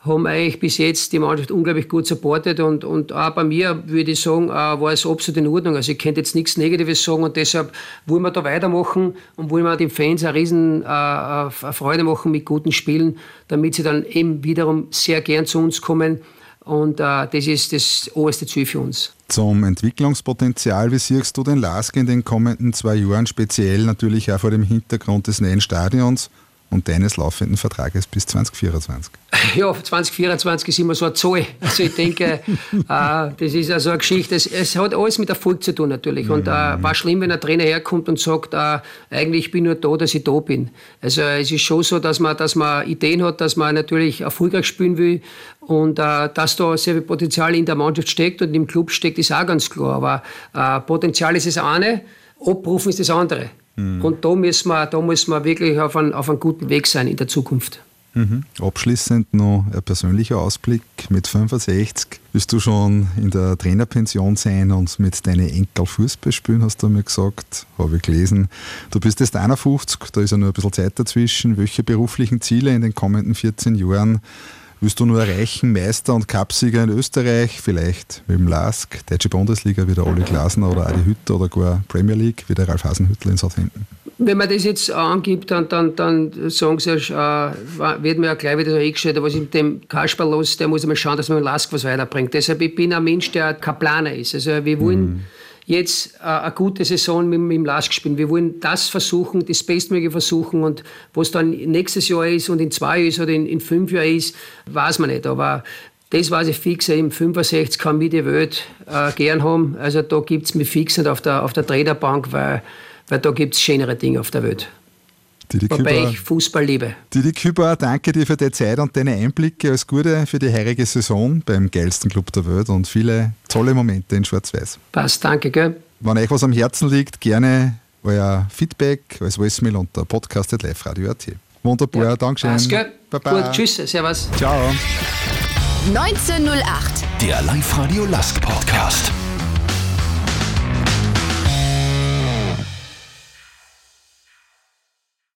haben eigentlich bis jetzt die Mannschaft unglaublich gut supportet und, und auch bei mir würde ich sagen, äh, war es absolut in Ordnung. Also ich könnte jetzt nichts Negatives sagen und deshalb wollen wir da weitermachen und wollen wir den Fans eine riesen äh, äh, Freude machen mit guten Spielen, damit sie dann eben wiederum sehr gern zu uns kommen und äh, das ist das oberste Ziel für uns. Zum Entwicklungspotenzial, wie siehst du den LASK in den kommenden zwei Jahren, speziell natürlich auch vor dem Hintergrund des neuen Stadions und deines laufenden Vertrages bis 2024? Ja, 2024 ist immer so eine Zahl. Also ich denke, äh, das ist also eine Geschichte. Es, es, hat alles mit Erfolg zu tun natürlich. Und äh, war schlimm, wenn ein Trainer herkommt und sagt, äh, eigentlich bin ich nur da, dass ich da bin. Also es ist schon so, dass man, dass man Ideen hat, dass man natürlich erfolgreich spielen will und äh, dass da sehr viel Potenzial in der Mannschaft steckt und im Club steckt, ist auch ganz klar. Aber äh, Potenzial ist das eine, Abrufen ist das andere. Mhm. Und da müssen, wir, da müssen wir wirklich auf, ein, auf einem guten Weg sein in der Zukunft. Mhm. Abschließend noch ein persönlicher Ausblick. Mit 65 willst du schon in der Trainerpension sein und mit deinen Enkel Fußball spielen, hast du mir gesagt. Habe ich gelesen. Du bist jetzt 51, da ist ja nur ein bisschen Zeit dazwischen. Welche beruflichen Ziele in den kommenden 14 Jahren willst du nur erreichen? Meister und Cupsieger in Österreich, vielleicht mit dem LASK, Deutsche Bundesliga wie der Oli Glasner oder Adi Hütter oder gar Premier League wie der Ralf Hasenhüttl in Southampton? Wenn man das jetzt angibt, dann, dann, dann sagen sie, äh, wird mir ja gleich wieder eingestellt, was ist mit dem Kasper los, der muss mal schauen, dass man mit Lask was weiterbringt. Deshalb ich bin ein Mensch, der kein Planer ist. Also wir wollen mhm. Jetzt äh, eine gute Saison mit, mit dem Lask spielen. Wir wollen das versuchen, das Bestmögliche versuchen und was dann nächstes Jahr ist und in zwei Jahren ist oder in, in fünf Jahren ist, weiß man nicht. Aber das weiß ich fix, im 65 kann mich die Welt äh, gern haben. Also da gibt es mich fix nicht auf der, auf der Trainerbank, weil weil da gibt es schönere Dinge auf der Welt. Didi Wobei Küber, ich Fußball liebe. Didi Küber, danke dir für die Zeit und deine Einblicke. Alles Gute für die heurige Saison beim geilsten Club der Welt und viele tolle Momente in Schwarz-Weiß. Passt, danke. Gell? Wenn euch was am Herzen liegt, gerne euer Feedback als Voicemail unter podcast.liferadio.at. Wunderbar, ja, Dankeschön. Passt, gell? Baba. Gut, tschüss, servus. Ciao. 1908. Der Live-Radio Lask Podcast.